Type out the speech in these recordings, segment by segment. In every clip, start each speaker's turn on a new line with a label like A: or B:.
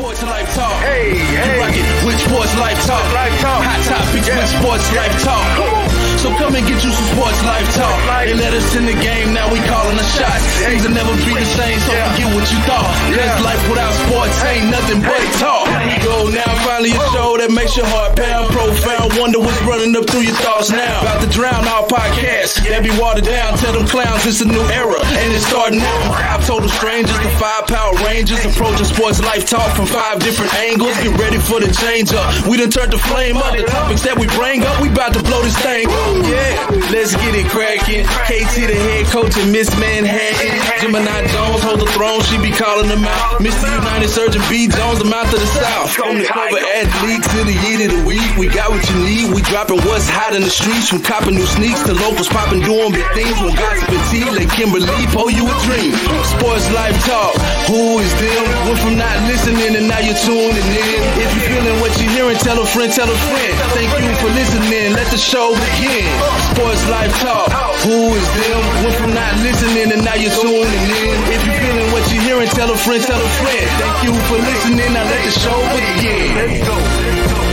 A: Sports Life Talk. Hey, hey. You rockin' with Sports Life Talk. Life Talk. Hot topics yeah. with Sports. Life Talk. So come and get you some Sports Life Talk. They let us in the game, now we calling the shots. Things will never be the same, so yeah. forget what you thought. Cause life without sports ain't nothing but talk. Go now, finally a show that makes your heart pound profound. Wonder what's running up through your thoughts now. About to drown our podcast. That be watered down. Tell them clowns it's a new era. And it's starting now. I've told the strangers, the five power rangers. Approaching sports life talk from five different angles. Get ready for the change up. We done turned the flame up. The topics that we bring up, we about to blow this thing up. Yeah, let's get it cracking. KT, the head coach, and Miss Manhattan. Gemini Jones hold the throne, she be calling them out. Mr. United Surgeon B. Jones, the mouth of the South. From the cover athlete to the year of the week, we got what you need. We dropping what's hot in the streets, from copping new sneaks to locals popping, doing big things. When gossip and tea, let Kimberly pour you a dream. Sports life talk, who is them? Went from not listening and now you're tuning in. If you're feeling what you're hearing, tell a friend, tell a friend. Thank you for listening. Let the show begin. Sports Life Talk. Who is them? Went from not listening and now you're tuning in. If you're feeling you're tell a friend, tell a friend. Thank you for listening. Now let the show begin. Let's go.
B: Let's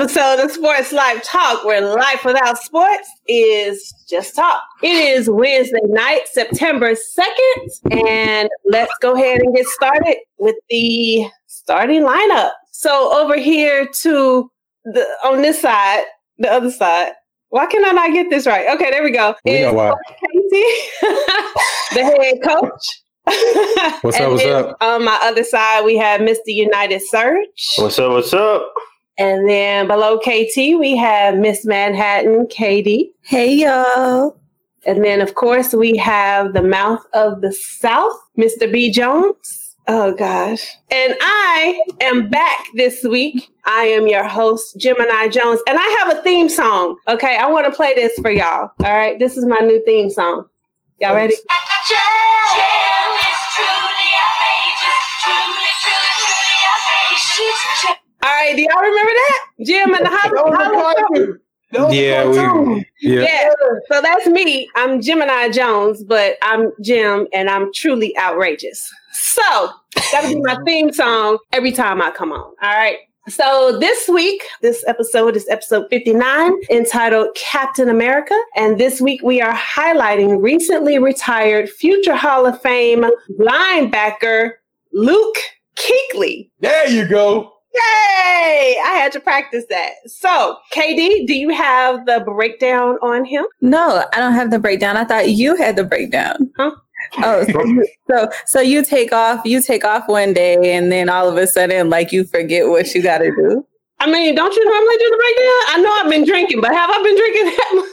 C: episode of Sports Life Talk, where life without sports is just talk. It is Wednesday night, September 2nd, and let's go ahead and get started with the starting lineup. So over here to the on this side, the other side. Why can I not get this right? Okay, there we go.
D: We know why.
C: Casey, the head coach.
D: What's up? What's up?
C: On my other side, we have Mr. United Search.
D: What's up? What's up?
C: And then below KT, we have Miss Manhattan, Katie.
E: Hey, y'all.
C: And then, of course, we have the mouth of the South, Mr. B. Jones. Oh, gosh. And I am back this week. I am your host, Gemini Jones, and I have a theme song. Okay, I want to play this for y'all. All right, this is my new theme song. Y'all ready? All right, do y'all remember that? Jem and the Holograms.
D: Yeah, we, yeah.
C: yeah. So that's me. I'm Gemini Jones, but I'm Jim and I'm truly outrageous. So that'll be my theme song every time I come on. All right. So this week, this episode is episode 59 entitled Captain America. And this week we are highlighting recently retired future Hall of Fame linebacker Luke Kuechly.
D: There you go.
C: Yay! I had to practice that. So, KD, do you have the breakdown on him?
E: No, I don't have the breakdown. I thought you had the breakdown. Huh? Oh, so, you, so so you take off, you take off one day, and then all of a sudden, like you forget what you got to do.
C: I mean, don't you normally do the breakdown? I know I've been drinking, but have I been drinking that much?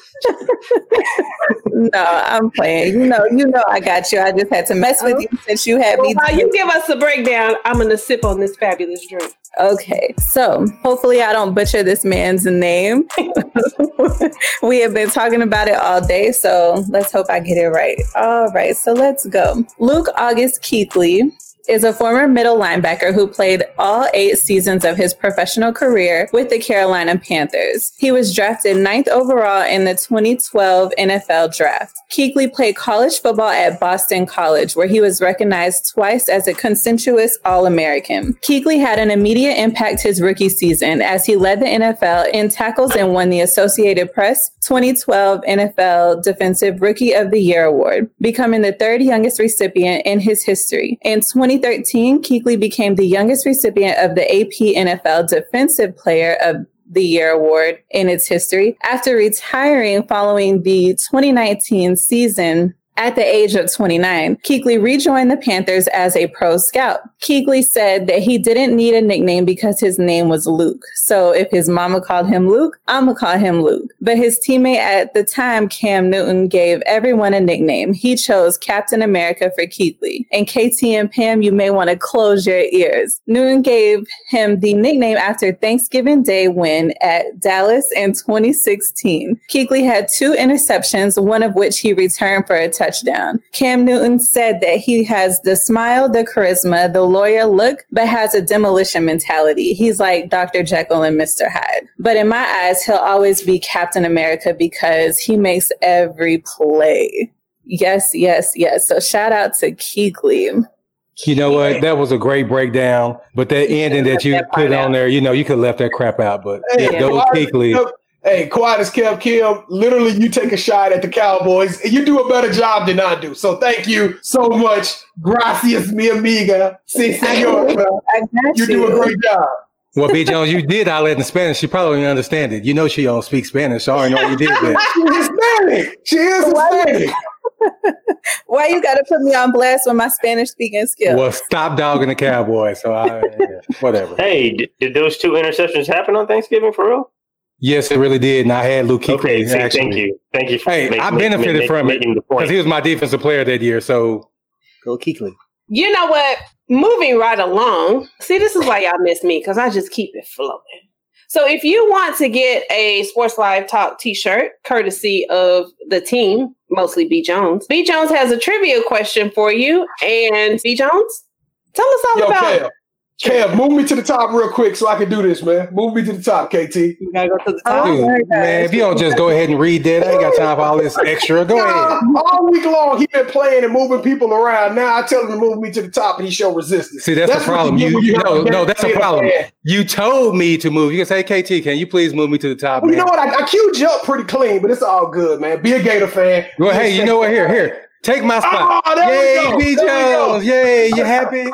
E: no, I'm playing. You know, you know, I got you. I just had to mess with you since you had well,
C: me. While you give us a breakdown, I'm gonna sip on this fabulous drink.
E: Okay, so hopefully I don't butcher this man's name. we have been talking about it all day, so let's hope I get it right. All right, so let's go. Luke August Kuechly is a former middle linebacker who played all eight seasons of his professional career with the Carolina Panthers. He was drafted ninth overall in the 2012 NFL Draft. Kuechly played college football at Boston College, where he was recognized twice as a consensuous All American. Kuechly had an immediate impact his rookie season as he led the NFL in tackles and won the Associated Press 2012 NFL Defensive Rookie of the Year award, becoming the third youngest recipient in his history. In 20 2013, Kuechly became the youngest recipient of the AP NFL Defensive Player of the Year award in its history after retiring following the 2019 season At the age of 29, Kuechly rejoined the Panthers as a pro scout. Kuechly said that he didn't need a nickname because his name was Luke. So if his mama called him Luke, I'm gonna call him Luke. But his teammate at the time, Cam Newton, gave everyone a nickname. He chose Captain America for Kuechly. And KT and Pam, you may want to close your ears. Newton gave him the nickname after Thanksgiving Day win at Dallas in 2016. Kuechly had two interceptions, one of which he returned for a touchdown. Cam Newton said that he has the smile, the charisma, the lawyer look, but has a demolition mentality. He's like Dr. Jekyll and Mr. Hyde. But in my eyes, he'll always be Captain America because he makes every play. Yes, yes, yes. So shout out to Kuechly.
F: You know what? That was a great breakdown. But that ending that you put on there, you know, you could have left that crap out. But
D: Hey,
F: yeah, those
D: quiet as
F: Kuechly.
D: kept- Hey, quiet as kept Kim. Literally, you take a shot at the Cowboys, and you do a better job than I do. So thank you so much. Gracias, mi amiga. Si, senora.
E: I got
D: You do a great job.
F: Well, B. Jones, you did all that in Spanish. She probably didn't understand it. You know she don't speak Spanish. So I already know you did that.
D: She's Hispanic. She is Hispanic.
E: Why you got to put me on blast with my Spanish speaking skills?
F: Well, stop dogging the Cowboys. So I, yeah, whatever.
G: Hey, did, did those two interceptions happen on Thanksgiving for real?
F: Yes, it really did. And I had Luke Kuechly.
G: Okay, see,
F: actually.
G: thank you, thank you for
F: Hey,
G: make-
F: I benefited
G: make-
F: from it
G: making the
F: because he was my defensive player that year. So go Kuechly.
C: You know what? Moving right along. See, this is why y'all miss me because I just keep it flowing. So if you want to get a Sports Live Talk t-shirt, courtesy of the team, mostly B Jones, B Jones has a trivia question for you. And B Jones, tell us all
D: Yo,
C: about
D: Kev. Kev, move me to the top real quick so I can do this, man. Move me to the top, KT.
C: You gotta go to the top.
E: Oh
F: Dude,
E: my
F: man, if you don't just go ahead and read that, I ain't got time for all this extra. Go ahead.
D: All week long, he been playing and moving people around. Now I tell him to move me to the top, and he show resistance.
F: See, that's, the problem.
D: get
F: You,
D: when
F: no, no, that's the problem.
D: fan.
F: You told me to move. You can say, KT, can you please move me to the top?
D: Well, you know what? I, I queued you up pretty clean, but it's all good, man. Be a Gator fan.
F: Well, hey, you know what? Here, here. Take my spot.
D: Oh, there we
F: Yay,
D: go.
F: B.
D: There we go.
F: Jones. Yay, you happy?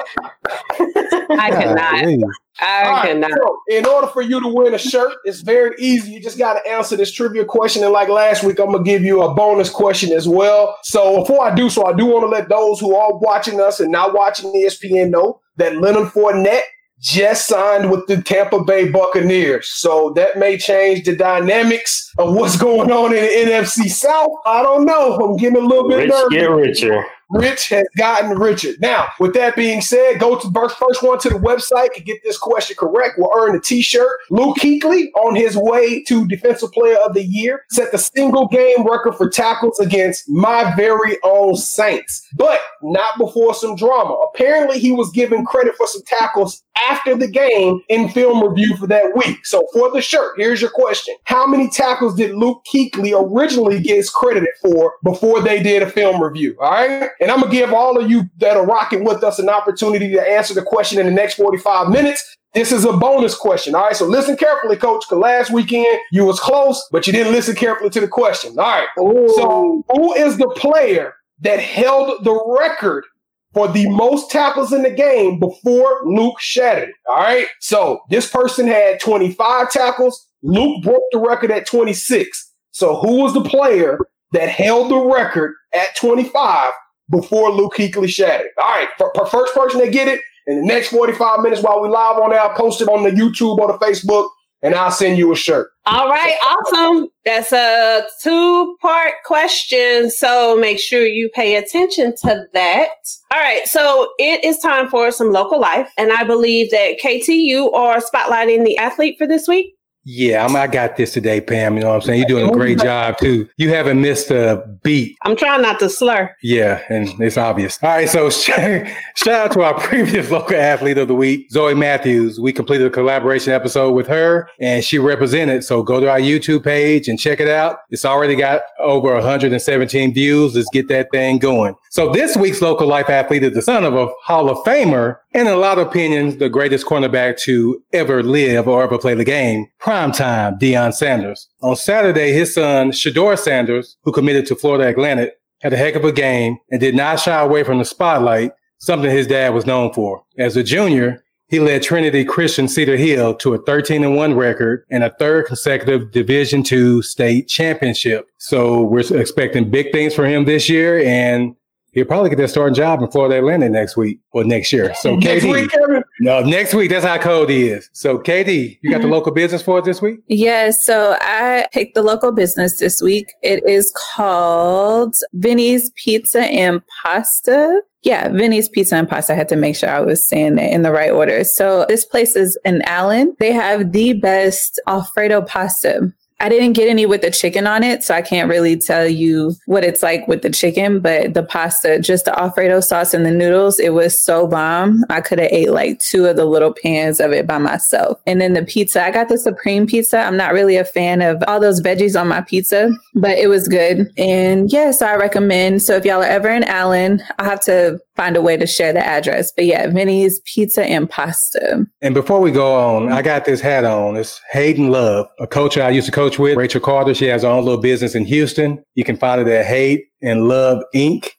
C: I cannot.
F: Golly.
C: I
D: All right,
C: cannot.
D: so in order for you to win a shirt, it's very easy. You just got to answer this trivia question. And like last week, I'm going to give you a bonus question as well. So before I do so, I do want to let those who are watching us and not watching ESPN know that Leonard Fournette just signed with the Tampa Bay Buccaneers. So that may change the dynamics of what's going on in the NFC South. I don't know. I'm getting a little bit
G: Rich
D: nervous.
G: get richer.
D: Rich has gotten richer. Now, with that being said, go to first one to the website to get this question correct. We'll earn a T-shirt. Luke Kuechly, on his way to Defensive Player of the Year, set the single game record for tackles against my very own Saints, but not before some drama. Apparently, he was given credit for some tackles after the game in film review for that week. So, for the shirt, here's your question: How many tackles did Luke Kuechly originally get credited for before they did a film review? All right. And I'm going to give all of you that are rocking with us an opportunity to answer the question in the next 45 minutes. This is a bonus question. All right. So listen carefully, coach, because last weekend you was close, but you didn't listen carefully to the question. All right. So who is the player that held the record for the most tackles in the game before Luke shattered it? All right. So this person had 25 tackles. Luke broke the record at 26. So who was the player that held the record at 25 before Luke Kuechly shattered. All right, for, for first person to get it in the next 45 minutes while we live on there, I'll post it on the YouTube or the Facebook, and I'll send you a shirt.
C: All right, awesome. That's a two part question. So make sure you pay attention to that. All right, so it is time for some local life. And I believe that KT, you are spotlighting the athlete for this week.
F: Yeah, I'm, I got this today, Pam. You know what I'm saying? You're doing a great job, too. You haven't missed a beat.
C: I'm trying not to slur.
F: Yeah, and it's obvious. All right, so shout out to our previous local athlete of the week, Zoe Matthews. We completed a collaboration episode with her, and she represented. So go to our YouTube page and check it out. It's already got over 117 views. Let's get that thing going. So this week's local life athlete is the son of a Hall of Famer, in a lot of opinions, the greatest cornerback to ever live or ever play the game. Primetime Deion Sanders. On Saturday, his son, Shedeur Sanders, who committed to Florida Atlantic, had a heck of a game and did not shy away from the spotlight, something his dad was known for. As a junior, he led Trinity Christian Cedar Hill to a 13 and 1 record and a third consecutive Division II state championship. So we're expecting big things for him this year and he'll probably get that starting job in Florida Atlantic next week or next year. So
D: Next
F: KD,
D: week, Kevin?
F: no, next week. That's how cold he is. So KD, you got the mm-hmm. local business for us this week?
E: Yes, so I picked the local business this week. It is called Vinny's Pizza and Pasta. Yeah, Vinny's Pizza and Pasta. I had to make sure I was saying it in the right order. So this place is in Allen. They have the best Alfredo pasta. I didn't get any with the chicken on it, so I can't really tell you what it's like with the chicken, but the pasta, just the Alfredo sauce and the noodles, it was so bomb. I could have ate like two of the little pans of it by myself. And then the pizza, I got the supreme pizza. I'm not really a fan of all those veggies on my pizza, but it was good. And yeah, so I recommend. So if y'all are ever in Allen, I'll have to find a way to share the address. But yeah, Vinny's Pizza and Pasta.
F: And before we go on, I got this hat on. It's Hayden Love, a coach I used to coach with, Rachel Carter. She has her own little business in Houston. You can find it at Hate and Love Inc.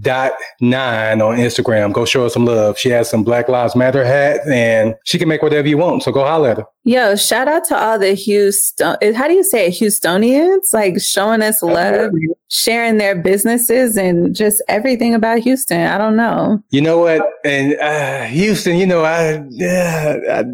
F: dot nine on Instagram. Go show her some love. She has some Black Lives Matter hats and she can make whatever you want. So go holler at her.
E: Yo, shout out to all the Houston, how do you say it? Houstonians, like showing us love, sharing their businesses and just everything about Houston. I don't know.
F: You know what? And uh, Houston, you know, I, yeah, I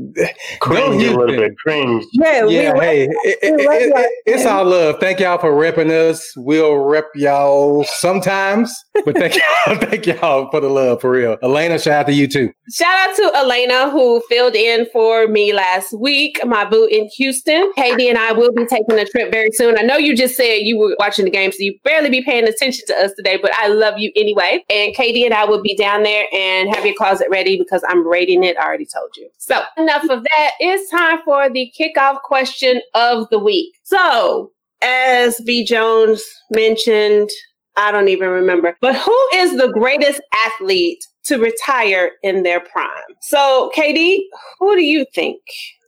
G: Cringe a little bit. Cringe.
E: Yeah,
F: Yeah,
E: we,
F: hey, it, it, it- it- it's all love. Thank y'all for repping us. We'll rep y'all sometimes, but thank y'all, thank y'all for the love for real. Elena, shout out to you too.
C: Shout out to Elena who filled in for me last week, my boo in Houston. Katie and I will be taking a trip very soon. I know you just said you were watching the game, so you barely be paying attention to us today, but I love you anyway. And Katie and I will be down there and have your closet ready because I'm rating it. I already told you. So enough of that. It's time for the kickoff question of the week. So as B. Jones mentioned, I don't even remember. But who is the greatest athlete to retire in their prime? So, Katie, who do you think?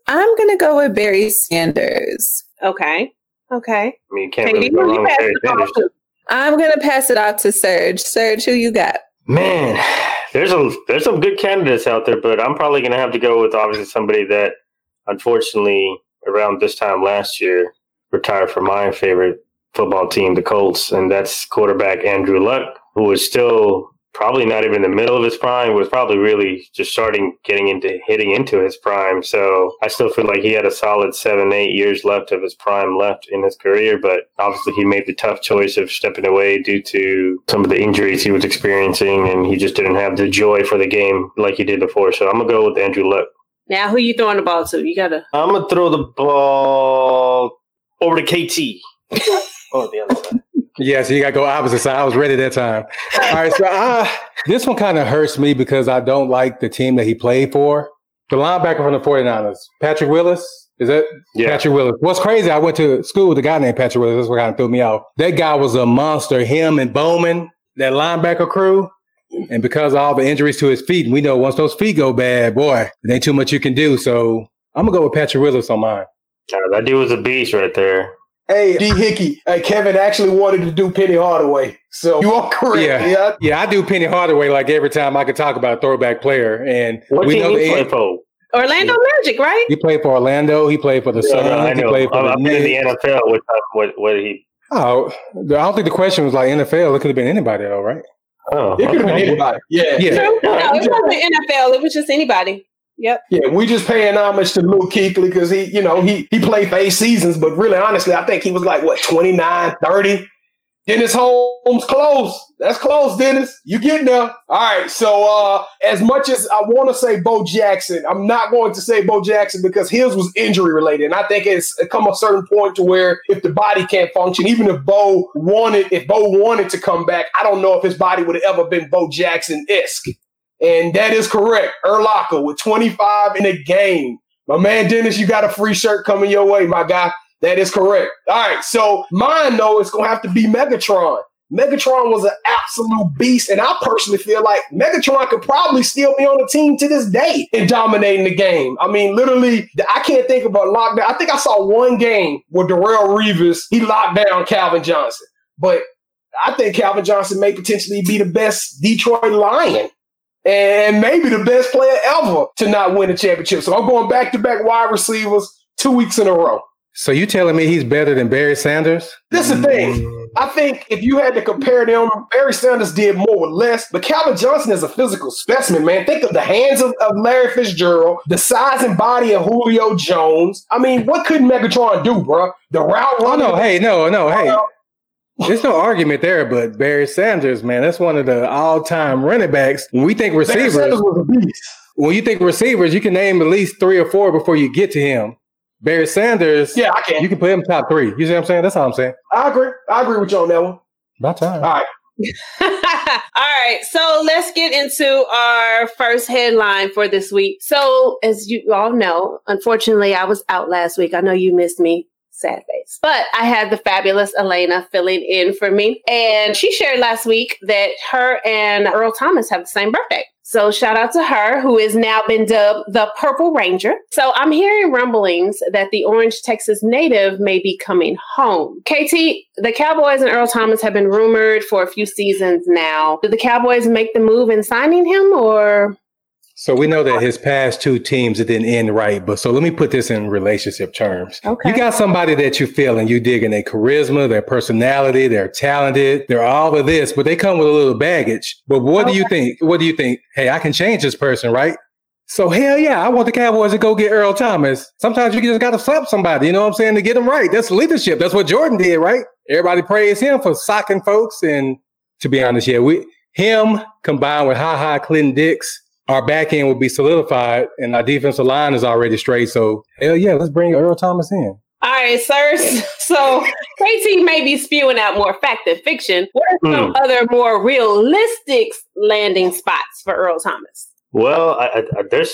E: I'm going to go with Barry Sanders.
C: Okay. Okay.
G: I mean, you can't really go wrong with
C: passing
G: Barry
C: the ball
G: Sanders.
E: I'm going to pass it off to Serge. Serge, who you got?
G: Man, there's a there's some good candidates out there, but I'm probably gonna have to go with obviously somebody that unfortunately around this time last year retired from my favorite football team, the Colts, and that's quarterback Andrew Luck, who is still probably not even in the middle of his prime, was probably really just starting getting into hitting into his prime. So I still feel like he had a solid seven, eight years left of his prime left in his career, but obviously he made the tough choice of stepping away due to some of the injuries he was experiencing and he just didn't have the joy for the game like he did before. So I'm gonna go with Andrew Luck.
C: Now, who you throwing the ball to? You gotta.
G: I'm gonna throw the ball over to KT. oh, the other side.
F: Yeah, so you got to go opposite side. I was ready that time. All right, so uh, this one kind of hurts me because I don't like the team that he played for. The linebacker from the 49ers, Patrick Willis. Is that
G: Yeah.
F: Patrick Willis? What's crazy, I went to school with a guy named Patrick Willis. That's what kind of threw me off. That guy was a monster. Him and Bowman, that linebacker crew. And because of all the injuries to his feet, and we know once those feet go bad, boy, it ain't too much you can do. So I'm going to go with Patrick Willis on mine.
G: Yeah, that dude was a beast right there.
D: Hey, D. Hickey. Hey, Kevin actually wanted to do Penny Hardaway. So you are correct.
F: Yeah.
D: Yeah.
F: Yeah, I do Penny Hardaway like every time I could talk about a throwback player. And
G: What
F: we
G: team
F: know
G: he play for?
C: Orlando Magic, right?
F: He played for Orlando. He played for the
G: Yeah,
F: Suns.
G: I
F: He
G: know.
F: played for
G: I'm,
F: the
G: I'm in the NFL. What, what, what he?
F: Oh, I don't think the question was like NFL. It could have been anybody, though, right?
G: Oh,
D: It could have been anybody. Yeah.
F: Yeah.
C: True. No, it wasn't NFL. It was just anybody. Yep.
D: Yeah, we just paying homage to Luke Kuechly because he, you know, he he played for eight seasons, but really, honestly, I think he was like, what, 29, 30? Dennis Holmes, close. That's close, Dennis. You getting there. All right. So uh as much as I want to say Bo Jackson, I'm not going to say Bo Jackson because his was injury related. And I think it's come a certain point to where if the body can't function, even if Bo wanted, if Bo wanted to come back, I don't know if his body would have ever been Bo Jackson-esque. And that is correct. Urlacher with 25 in a game. My man Dennis, you got a free shirt coming your way, my guy. That is correct. All right. So mine, though, is going to have to be Megatron. Megatron was an absolute beast. And I personally feel like Megatron could probably still be on the team to this day and dominating the game. I mean, literally, I can't think of a lockdown. I think I saw one game where Darrelle Revis, he locked down Calvin Johnson. But I think Calvin Johnson may potentially be the best Detroit Lion and maybe the best player ever to not win a championship. So I'm going back to back wide receivers two weeks in a row.
F: So you telling me he's better than Barry Sanders?
D: This is the thing. I think if you had to compare them, Barry Sanders did more with less, but Calvin Johnson is a physical specimen, man. Think of the hands of, of Larry Fitzgerald, the size and body of Julio Jones. I mean, what could Megatron do, bro? The route
F: Oh no, hey, no, no, hey. There's no argument there, but Barry Sanders, man, that's one of the all-time running backs. When we think
D: Barry
F: receivers,
D: Sanders was a beast.
F: when you think receivers, you can name at least three or four before you get to him. Barry Sanders,
D: Yeah, I can.
F: you can put him top three. You see what I'm saying? That's all I'm saying.
D: I agree. I agree with you on that one.
F: About time.
D: All right.
C: All right, so let's get into our first headline for this week. So, as you all know, unfortunately, I was out last week. I know you missed me. Sad face. But I had the fabulous Elena filling in for me. And she shared last week that her and Earl Thomas have the same birthday. So shout out to her, who has now been dubbed the Purple Ranger. So I'm hearing rumblings that the Orange, Texas native may be coming home. KT, the Cowboys and Earl Thomas have been rumored for a few seasons now. Did the Cowboys make the move in signing him or?
F: So we know that his past two teams it didn't end right, but so let me put this in relationship terms.
C: Okay.
F: You got somebody that you feel and you dig in their charisma, their personality, they're talented, they're all of this, but they come with a little baggage. But what do you think? What do you think? Hey, I can change this person, right? So hell yeah, I want the Cowboys to go get Earl Thomas. Sometimes you just got to slap somebody, you know what I'm saying, to get them right. That's leadership. That's what Jordan did, right? Everybody praised him for socking folks, and to be honest, yeah, we him combined with Ha Ha Clinton Dix our back end will be solidified and our defensive line is already straight. So hell yeah, let's bring Earl Thomas in.
C: All right, sirs. So KT may be spewing out more fact than fiction. What are some other more realistic landing spots for Earl Thomas?
G: Well, I, I, I- there's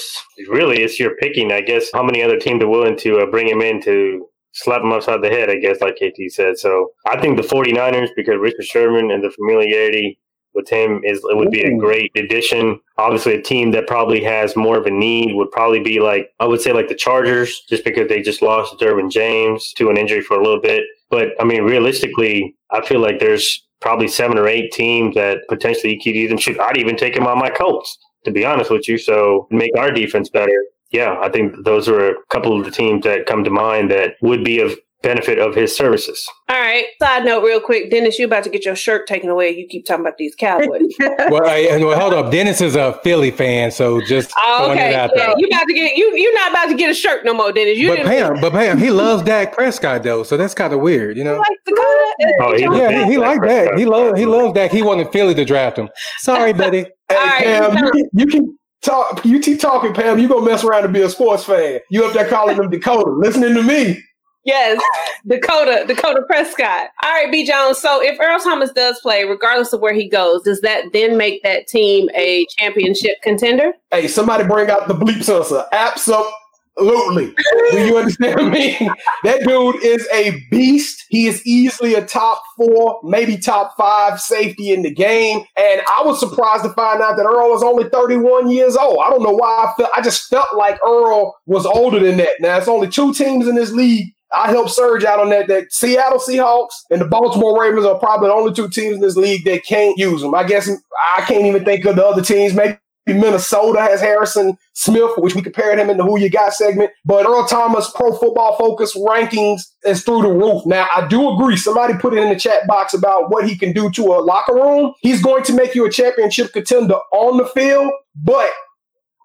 G: really it's your picking, I guess. How many other teams are willing to uh, bring him in to slap him upside the head? I guess, like KT said. So I think the 49ers, because Richard Sherman and the familiarity with him is it would be a great addition. Obviously, a team that probably has more of a need would probably be like I would say like the Chargers, just because they just lost Derwin James to an injury for a little bit. But I mean, realistically, I feel like there's probably seven or eight teams that potentially you could even shoot. I'd even take him on my Colts, to be honest with you. So make our defense better. Yeah, I think those are a couple of the teams that come to mind that would be of benefit of his services.
C: All right. Side note, real quick, Dennis, you about to get your shirt taken away. You keep talking about these Cowboys.
F: well, I, and well, hold up. Dennis is a Philly fan, so just
C: oh, okay.
F: out
C: Yeah,
F: there.
C: you about to get you. You're not about to get a shirt no more, Dennis. You
F: But
C: didn't
F: Pam, but Pam, he loves Dak Prescott though, so that's kind of weird, you know.
C: like Dakota.
G: Oh, he-
F: Yeah, he, he like Dak. He love he loves Dak. He wanted Philly to draft him. Sorry, buddy.
D: Hey,
C: All right,
D: Pam,
C: you
D: you can, you can talk. You keep talking, Pam. You gonna mess around and be a sports fan. You up there calling them Dakota, listening to me.
C: Yes, Dakota, Dakota Prescott. All right, B. Jones. So if Earl Thomas does play, regardless of where he goes, does that then make that team a championship contender?
D: Hey, somebody bring out the bleep censor. Absolutely. Do you understand me? That dude is a beast. He is easily a top four, maybe top five safety in the game. And I was surprised to find out that Earl was only 31 years old. I don't know why I felt I just felt like Earl was older than that. Now it's only two teams in this league. I helped Surge out on that. That Seattle Seahawks and the Baltimore Ravens are probably the only two teams in this league that can't use them. I guess I can't even think of the other teams. Maybe Minnesota has Harrison Smith, which we compared him in the Who You Got segment. But Earl Thomas Pro Football Focus rankings is through the roof. Now, I do agree. Somebody put it in the chat box about what he can do to a locker room. He's going to make you a championship contender on the field, but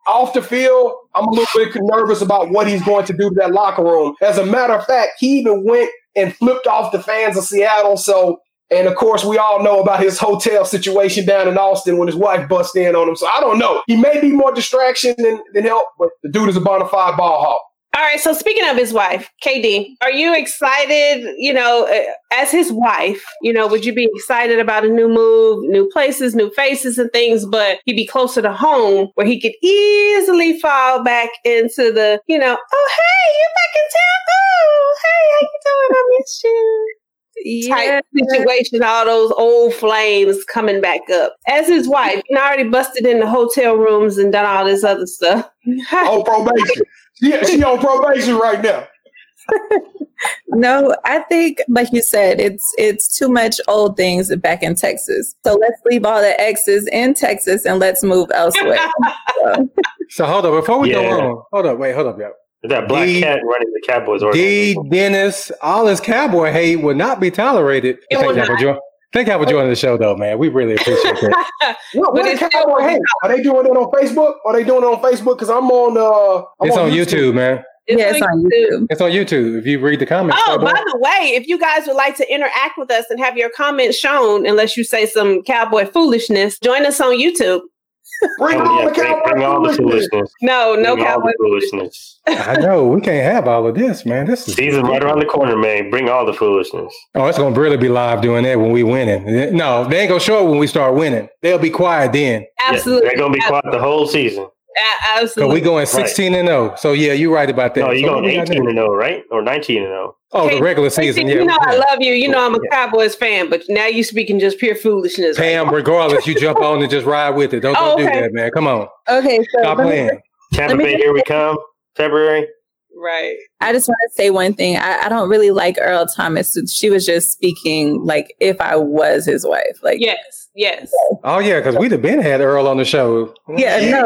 D: off the field, I'm a little bit nervous about what he's going to do to that locker room. As a matter of fact, he even went and flipped off the fans of Seattle. So, and of course, we all know about his hotel situation down in Austin when his wife bust in on him. So I don't know. He may be more distraction than, than help, but the dude is a bona fide ball hawk.
C: All right. So speaking of his wife, KD, are you excited? You know, uh, as his wife, you know, would you be excited about a new move, new places, new faces, and things? But he'd be closer to home, where he could easily fall back into the, you know, oh hey, you're back in town. Oh hey, how you doing? I miss you. Type situation, all those old flames coming back up. As his wife, you know, already busted in the hotel rooms and done all this other stuff.
D: On probation. Yeah, she on probation right now.
E: no, I think, like you said, it's it's too much old things back in Texas. So let's leave all the exes in Texas and let's move elsewhere. so,
F: So hold up, before we
G: Yeah.
F: go on, hold up, wait, hold up, yo.
G: That black
F: D-
G: cat running the Cowboys organization. D.
F: Dennis, all this cowboy hate would not be tolerated.
C: It
F: Thank y'all for
C: not.
F: join- Thank y'all for joining the show, though, man. We really appreciate it.
D: What,
C: But
D: what
C: it's
D: is
C: still-
D: Cowboy Hate? Are they doing it on Facebook? Are they doing it on Facebook? Because I'm on. Uh, I'm
F: it's on YouTube, man.
E: yeah, it's on YouTube.
F: It's on YouTube. If you read the comments,
C: Oh,
F: Cowboy.
C: by the way, if you guys would like to interact with us and have your comments shown, unless you say some cowboy foolishness, join us on YouTube.
D: Bring
G: Oh,
D: all
G: yeah,
D: the
G: bring,
D: Cowboy
G: bring all the
D: foolishness.
G: foolishness.
C: No, no
G: bring
C: cowboy
G: foolishness.
F: I know we can't have all of this, man. This is
G: Season right around the corner, man. Bring all the foolishness.
F: Oh, it's gonna really be live doing that when we winning. No, they ain't gonna show it when we start winning. They'll be quiet then.
C: Absolutely.
G: Yeah, they're gonna be quiet the whole season.
C: A-
F: So
C: absolutely.
F: we going sixteen and zero. So yeah, you're right about that.
G: No, you
F: So
G: going
F: what we got
G: 18 and 0, right? Or 19 and 0.
F: Oh, the regular
C: Casey,
F: season. Yeah.
C: You know I love you. You know I'm a Cowboys fan, but now you're speaking just pure foolishness. right?
F: Pam, regardless, you jump on and just ride with it. Don't,
C: Oh,
F: don't
C: okay.
F: do that, man. Come on,
E: Okay, so
F: stop
E: let me-
F: playing.
G: Tampa Bay, here we come. February.
C: Right.
E: I just want to say one thing. I, I don't really like Earl Thomas. She was just speaking like if I was his wife. Like,
C: Yes. Yes.
F: Oh yeah, because we'd have been had Earl on the show.
E: yeah, no.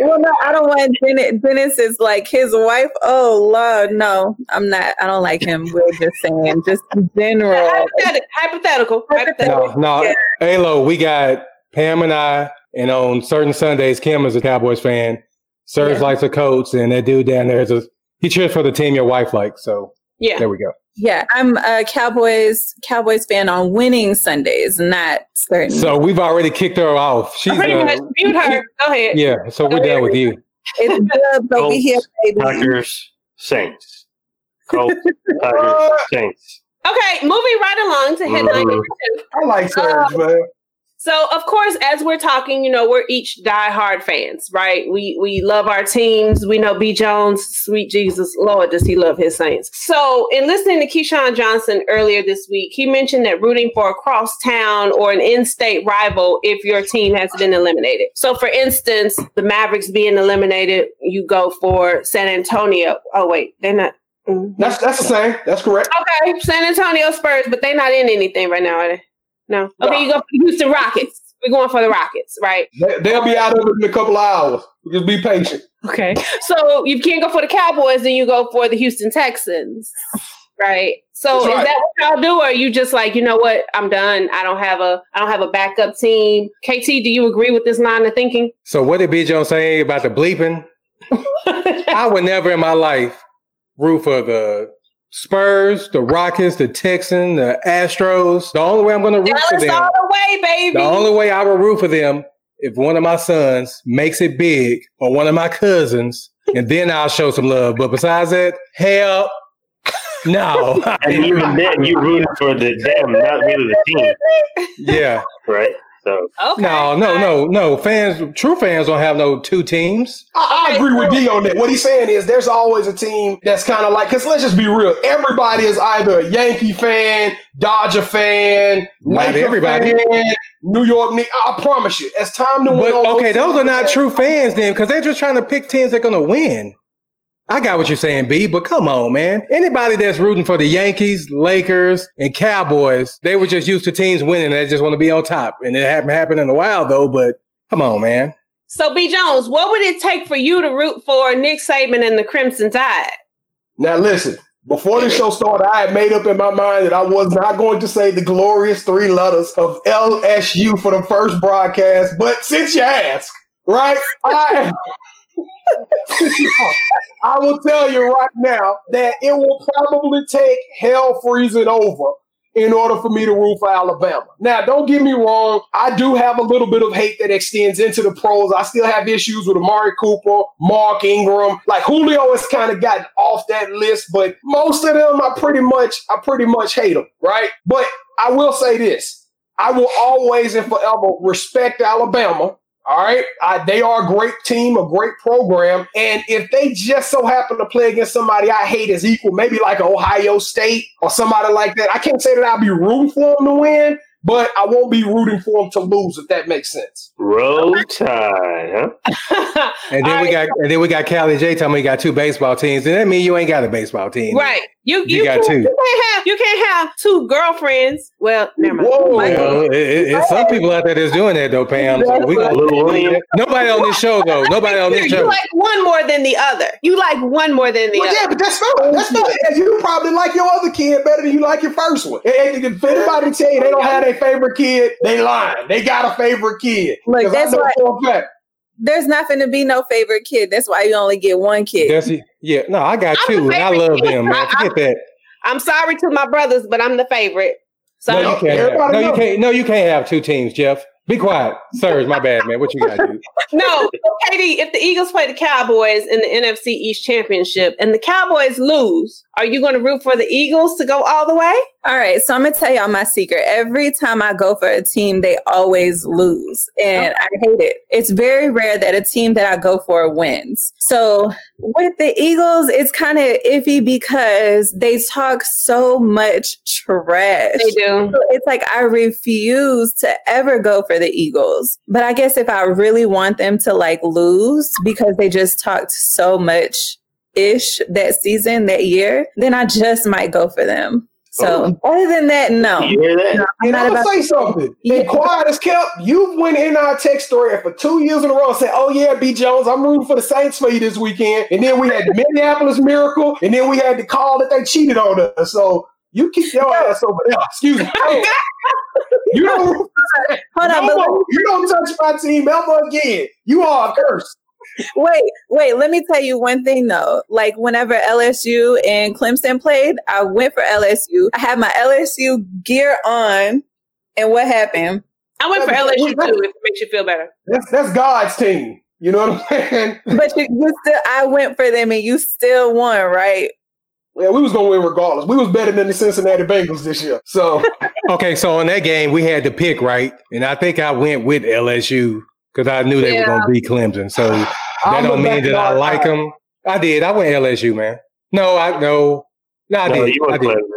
E: well, no, I don't want Dennis. Dennis is like his wife. Oh Lord, no, I'm not. I don't like him. We're just saying, just in general.
C: Hypothetical. Hypothetical. Hypothetical.
F: No, no.
E: Yeah.
F: Alo, we got Pam and I, and on certain Sundays, Kim is a Cowboys fan. Serge
E: Yeah.
F: likes the Colts, and that dude down there is a he cheers for the team your wife likes. So
C: Yeah.
F: there we go.
E: Yeah, I'm a Cowboys Cowboys fan on winning Sundays, not certain.
F: So we've already kicked her off. She's
C: Pretty
F: uh,
C: much. Mute her. Go ahead.
F: yeah. So we're done with you.
E: it's good, but we here, baby.
G: Packers, Saints. Colts, Packers, Saints.
C: Okay, moving right along to headline
G: Mhm.
C: number two.
D: I like Serge,
C: Um,
D: man.
C: So, of course, as we're talking, you know, we're each diehard fans, right? We we love our teams. We know B. Jones, sweet Jesus, Lord, does he love his Saints? So, in listening to Keyshawn Johnson earlier this week, he mentioned that rooting for a crosstown or an in-state rival if your team has been eliminated. So, for instance, the Mavericks being eliminated, you go for San Antonio. Oh, wait, they're not. mm.
D: That's that's the same. That's correct.
C: Okay, San Antonio Spurs, but they're not in anything right now, are they? No. Okay,
D: No.
C: you go for the Houston Rockets. We're going for the Rockets, right?
D: They, they'll be out of it in a couple of hours. Just be patient.
C: Okay. So you can't go for the Cowboys, then you go for the Houston Texans, right? So
D: That's
C: is that what y'all do, or are you just like, you know what, I'm done. I don't have a, I don't have a backup team. KT, do you agree with this line of thinking?
F: So what did B. Jones say about the bleeping? I would never in my life root for the Spurs, the Rockets, the Texans, the Astros. The only way I'm going to root for
C: Dallas
F: them,
C: all the way, baby.
F: the only way I will root for them, if one of my sons makes it big, or one of my cousins, and then I'll show some love. But besides that, hell, no.
G: And even then, you rooting for the them, not really the team,
F: yeah,
G: right? So
C: okay.
F: no, no, no, no. Fans, true fans don't have no two teams.
D: I, I agree with D on that. What he's saying is there's always a team that's kind of like, because let's just be real. Everybody is either a Yankee fan, Dodger fan,
F: Not
D: Laker
F: everybody.
D: fan, New York I promise you, as time to win.
F: But okay, those are not true fans then, because they're just trying to pick teams that are going to win. I got what you're saying, B, but come on, man. Anybody that's rooting for the Yankees, Lakers, and Cowboys, they were just used to teams winning. They just want to be on top. And it hasn't happened in a while, though, but come on, man.
C: So B Jones, what would it take for you to root for Nick Saban and the Crimson Tide?
D: Now listen, before the show started, I had made up in my mind that I was not going to say the glorious three letters of LSU for the first broadcast. But since you ask, right, I, I will tell you right now that it will probably take hell freezing over in order for me to root for Alabama. Now, don't get me wrong. I do have a little bit of hate that extends into the pros. I still have issues with Amari Cooper, Mark Ingram. Like Julio has kind of gotten off that list, but most of them I pretty much, I pretty much hate them, right? But I will say this. I will always and forever respect Alabama. All right. I, they are a great team, a great program. And if they just so happen to play against somebody I hate as equal, maybe like Ohio State or somebody like that, I can't say that I'll be rooting for them to win. but I won't be rooting for them to lose if that makes sense.
G: Roll Tide, huh?
F: And then
C: All
F: we
C: right.
F: got and then we got Callie J telling me you got two baseball teams. And that mean you ain't got a baseball team.
C: right. You
F: You
C: you,
F: got
C: can't,
F: two.
C: you can't have you can't have two girlfriends. Well, never mind.
D: Whoa.
F: Well, it, it, some people out there that's doing that though, Pam. So we got,
G: Lil Wayne.
F: nobody on this show though. Nobody on this
C: You
F: show.
C: like one more than the other. You like one more than the
D: Well,
C: other.
D: yeah, but that's fine. That's fine. And You probably like your other kid better than you like your first one. And and if anybody tell you they don't have their favorite kid, they lying. They got a favorite kid.
E: Look,
D: 'Cause I
E: that's
D: know
E: why-
D: for a fact.
E: There's not going to be no favorite kid. That's why you only get one kid.
F: That's yeah. No, I got
C: I'm
F: two, and I love
C: kid.
F: them, man.
C: I-
F: Forget that.
C: I'm sorry to my brothers, but I'm the favorite. So
F: No, you can't. Have, no, you can't. No, you can't have two teams, Jeff. Be quiet, sir. It's my bad, man. What you got to do?
C: No, Katie, if the Eagles play the Cowboys in the NFC East Championship and the Cowboys lose, are you going to root for the Eagles to go all the way?
E: All right, so I'm gonna tell y'all my secret. Every time I go for a team, they always lose, and oh. I hate it. It's very rare that a team that I go for wins. So with the Eagles, it's kind of iffy because they talk so much trash.
C: They do.
E: So It's like I refuse to ever go for the Eagles. But I guess if I really want them to like lose because they just talked so much ish that season, that year, then I just might go for them. So oh. other than that, no.
G: You hear that?
E: I'm
D: And I'm gonna say something.
E: Yeah.
D: And quiet as kept. You went in our text story for two years in a row and said, "Oh yeah, B Jones, I'm rooting for the Saints for you this weekend." And then we had the Minneapolis Miracle, and then we had the call that they cheated on us. So you keep your ass over there. Excuse me. you don't
E: Hold on,
D: no. You don't touch my team ever again. You are a curse.
E: Wait, wait, let me tell you one thing though. Like whenever LSU and Clemson played, I went for LSU. I had my LSU gear on, and what happened?
C: I went for LSU too, if it makes you feel better.
D: That's that's God's team. You know what I'm saying?
E: But you, you still, I went for them, and you still won, right?
D: Yeah, we was gonna win regardless. We was better than the Cincinnati Bengals this year. So
F: Okay, so in that game we had to pick right, and I think I went with LSU because I knew they were going to beat Clemson. So that
D: I'll
F: don't mean that I
D: on-
F: like them. I did. I went LSU, man. No, I no, no, I
G: No,
F: did.
G: you
F: I did.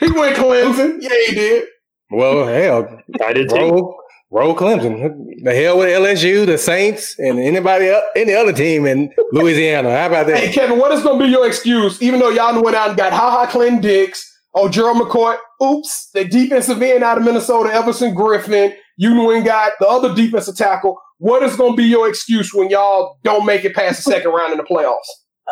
D: He went Clemson. Yeah, he did.
F: Well, hell,
G: I did too.
F: roll, roll Clemson. The hell with LSU, the Saints, and anybody else, any other team in Louisiana. How about that? Hey.
D: Kevin, what is going to be your excuse? Even though y'all went out and got Ha Ha Clinton Dix, oh, Gerald McCoy, oops, the defensive end out of Minnesota, Everson Griffen, you went and got the other defensive tackle. What is going to be your excuse when y'all don't make it past the second round in the playoffs?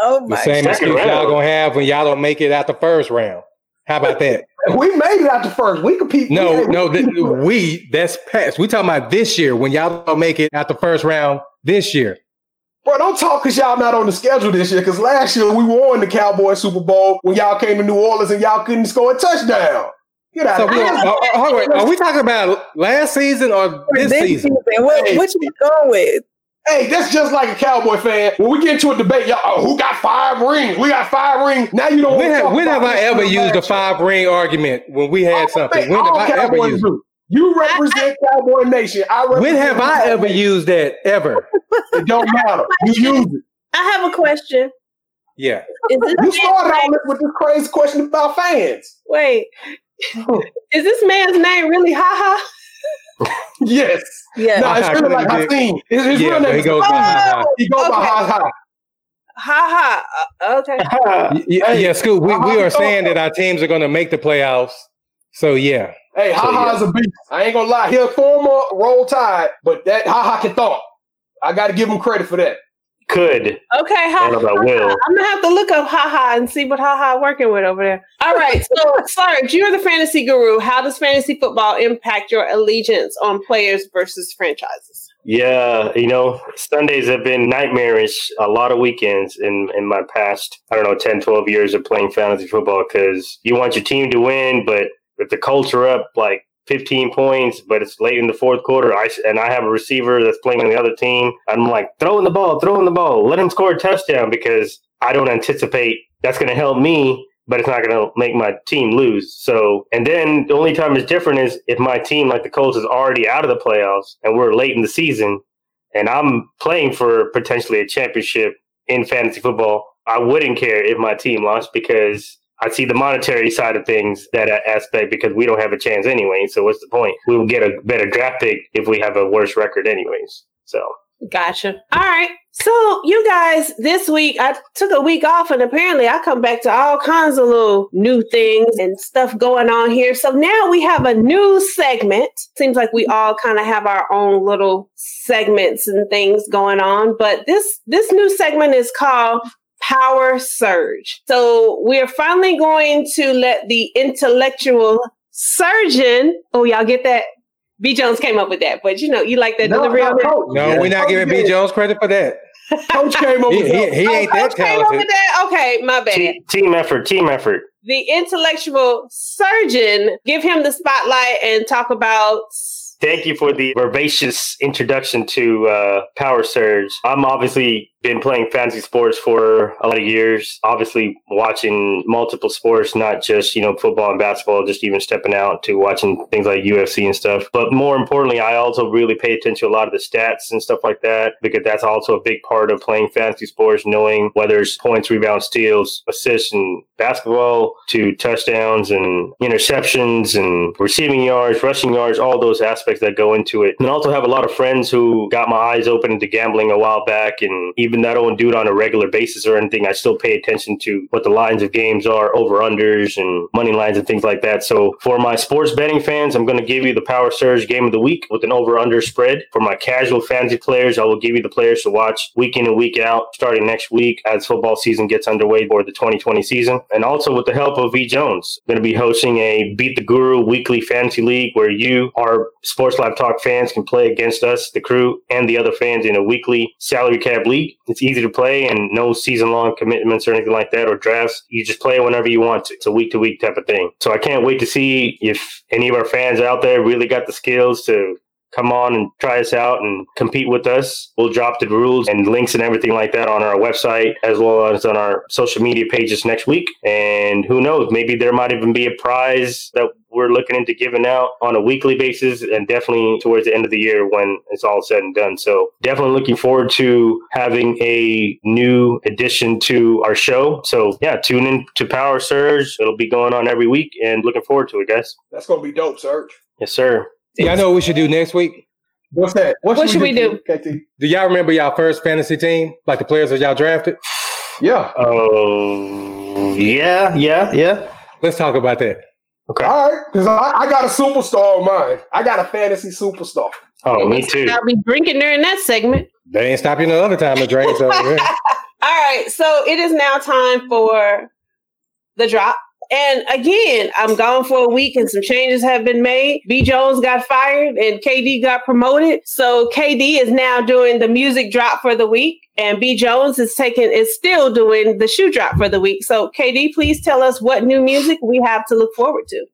E: Oh my!
F: The same
G: Second
F: excuse y'all gonna have when y'all don't make it out the first round. How about that?
D: We made it out the first. We compete.
F: No,
D: we,
F: no, th- we that's past. We talking about this year when y'all don't make it out the first round this year.
D: Bro, don't talk because y'all not on the schedule this year. Because last year we won the Cowboys Super Bowl when y'all came to New Orleans and y'all couldn't score a touchdown. Get out
F: So
D: of here.
F: are, are, are, are we talking about last season or this,
E: This
F: season?
E: season, what,
D: Hey.
E: what you going with?
D: Hey, that's just like a Cowboy fan. When we get into a debate, y'all, oh, who got five rings? We got five rings. Now you don't.
F: When have,
D: talk
F: when have
D: about
F: I ever
D: for the
F: used a five ring argument when we had something?
D: Hey,
F: When have I ever used?
D: do. You represent Cowboy Nation. I represent
F: When have I ever
D: Nation.
F: used that ever?
D: It don't matter. You use it.
C: I have a question.
F: Yeah.
C: Is this
D: You started all this with this crazy question about fans.
C: wait? Is this man's name really Ha Ha?
D: Yes.
E: Yeah.
D: No, it's really like
F: Clinton
D: Hakeem. His, his
F: Yeah,
D: real name
F: he
D: is
F: goes by Ha-Ha.
D: He goes by
C: Okay.
D: Ha Ha.
C: Ha Ha. Uh, okay.
F: Y- y-
D: Hey,
F: yeah, Scoop, we, we are saying that our teams are going to make the playoffs. So, yeah.
D: Hey, Ha Ha
G: yeah.
D: is a beast. I ain't gonna lie. He'll former roll tide, but that Ha Ha can thump. I got to give him credit for that.
G: Could.
C: Okay, Ha
G: I don't know about. Will.
C: I'm gonna have to look up Ha Ha and see what Ha Ha working with over there. All right, so Sarge, you're the fantasy guru. How does fantasy football impact your allegiance on players versus franchises?
G: Yeah, you know, Sundays have been nightmarish a lot of weekends in, in my past, I don't know, 10, 12 years of playing fantasy football because you want your team to win, but if the Colts are up like 15 points, but it's late in the fourth quarter, I, and I have a receiver that's playing on the other team, I'm like, throwing the ball, throwing the ball, let him score a touchdown because I don't anticipate that's going to help me, but it's not going to make my team lose. So, and then the only time it's different is if my team, like the Colts, is already out of the playoffs and we're late in the season and I'm playing for potentially a championship in fantasy football, I wouldn't care if my team lost because I see the monetary side of things, that aspect, because we don't have a chance anyway. So what's the point? We will get a better draft pick if we have a worse record, anyways. So
C: Gotcha. All right. So you guys, this week I took a week off and apparently I come back to all kinds of little new things and stuff going on here. So now we have a new segment. Seems like we all kind of have our own little segments and things going on, but this this new segment is called Power Surge. So we're finally going to let the intellectual surgeon, oh y'all get that? B Jones came up with that, but you know, you like that
D: No,
C: delivery
D: no,
C: on that?
D: coach.
F: No, we're not
D: Coach
F: giving B. Jones credit for that.
D: Coach came up
F: He,
D: with
F: he,
D: something.
F: he oh, ain't
C: Oh,
F: that
C: Coach came up
F: talented.
C: with that? Okay, my bad.
G: team, team effort, team effort.
C: the intellectual surgeon, give him the spotlight and talk about.
G: Thank you for the vivacious introduction to uh, Power Surge. I'm obviously been playing fantasy sports for a lot of years. Obviously, watching multiple sports, not just you know football and basketball, just even stepping out to watching things like UFC and stuff. But more importantly, I also really pay attention to a lot of the stats and stuff like that because that's also a big part of playing fantasy sports, knowing whether it's points, rebounds, steals, assists, and basketball to touchdowns and interceptions and receiving yards, rushing yards, all those aspects that go into it. And also have a lot of friends who got my eyes open into gambling a while back. And even that I don't do it on a regular basis or anything, I still pay attention to what the lines of games are, over unders and money lines and things like that. So for my sports betting fans, I'm going to give you the Power Surge game of the week with an over under spread. For my casual fantasy players, I will give you the players to watch week in and week out starting next week as football season gets underway for the 2020 season. And also with the help of B Jones, I'm going to be hosting a Beat the Guru weekly fantasy league where you, our Sports Life Talk fans, can play against us, the crew, and the other fans in a weekly salary cap league. It's easy to play and no season long commitments or anything like that or drafts. You just play whenever you want to. It's a week to week type of thing. So I can't wait to see if any of our fans out there really got the skills to come on and try us out and compete with us. We'll drop the rules and links and everything like that on our website as well as on our social media pages next week. And who knows, maybe there might even be a prize that we're looking into giving out on a weekly basis and definitely towards the end of the year when it's all said and done. So definitely looking forward to having a new addition to our show. So yeah, tune in to Power Surge. It'll be going on every week and looking forward to it, guys.
D: That's gonna be dope, Serge.
G: Yes, sir.
F: Y'all know what we should do next week?
D: What's that?
C: What should we do?
D: KT?
F: Do y'all remember y'all first fantasy team? Like the players that y'all drafted?
D: Yeah.
G: Oh, yeah, yeah, yeah.
F: Let's talk about that.
G: Okay.
D: All right, because I, I got a superstar on mine. I got a fantasy superstar.
G: Oh, me too.
C: I'll be drinking during that segment.
F: They ain't stop you no other time to drink. So yeah.
C: All right, so it is now time for the drop. And again, I'm gone for a week and some changes have been made. B. Jones got fired and KD got promoted. So KD is now doing the music drop for the week. And B. Jones is taking is still doing the shoe drop for the week. So KD, please tell us what new music we have to look forward to.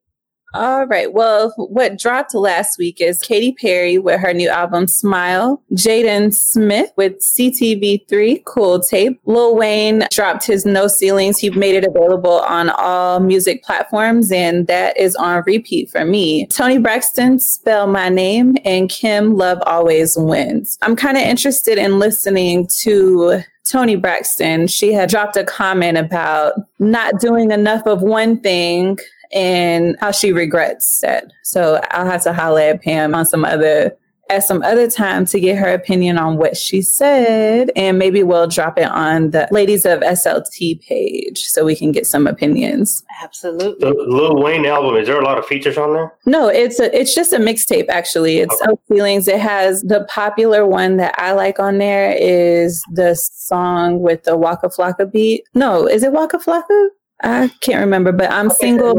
E: All right. Well, what dropped last week is Katy Perry with her new album Smile, Jaden Smith with CTV3 Cool Tape. Lil Wayne dropped his No Ceilings. He made it available on all music platforms, and that is on repeat for me. Toni Braxton, Spell My Name, and Kem Love Always Wins. I'm kind of interested in listening to Toni Braxton, she had dropped a comment about not doing enough of one thing and how she regrets that. So I'll have to holler at Pam on some other at some other time to get her opinion on what she said, and maybe we'll drop it on the Ladies of SLT page so we can get some opinions.
C: Absolutely.
G: The Lil Wayne album, is there a lot of features on there?
E: No, it's a it's just a mixtape actually. It's
G: Okay.
E: Feelings. It has the popular one that I like on there is the song with the Waka Flocka beat. No, is it Waka Flocka? I can't remember, but I'm single.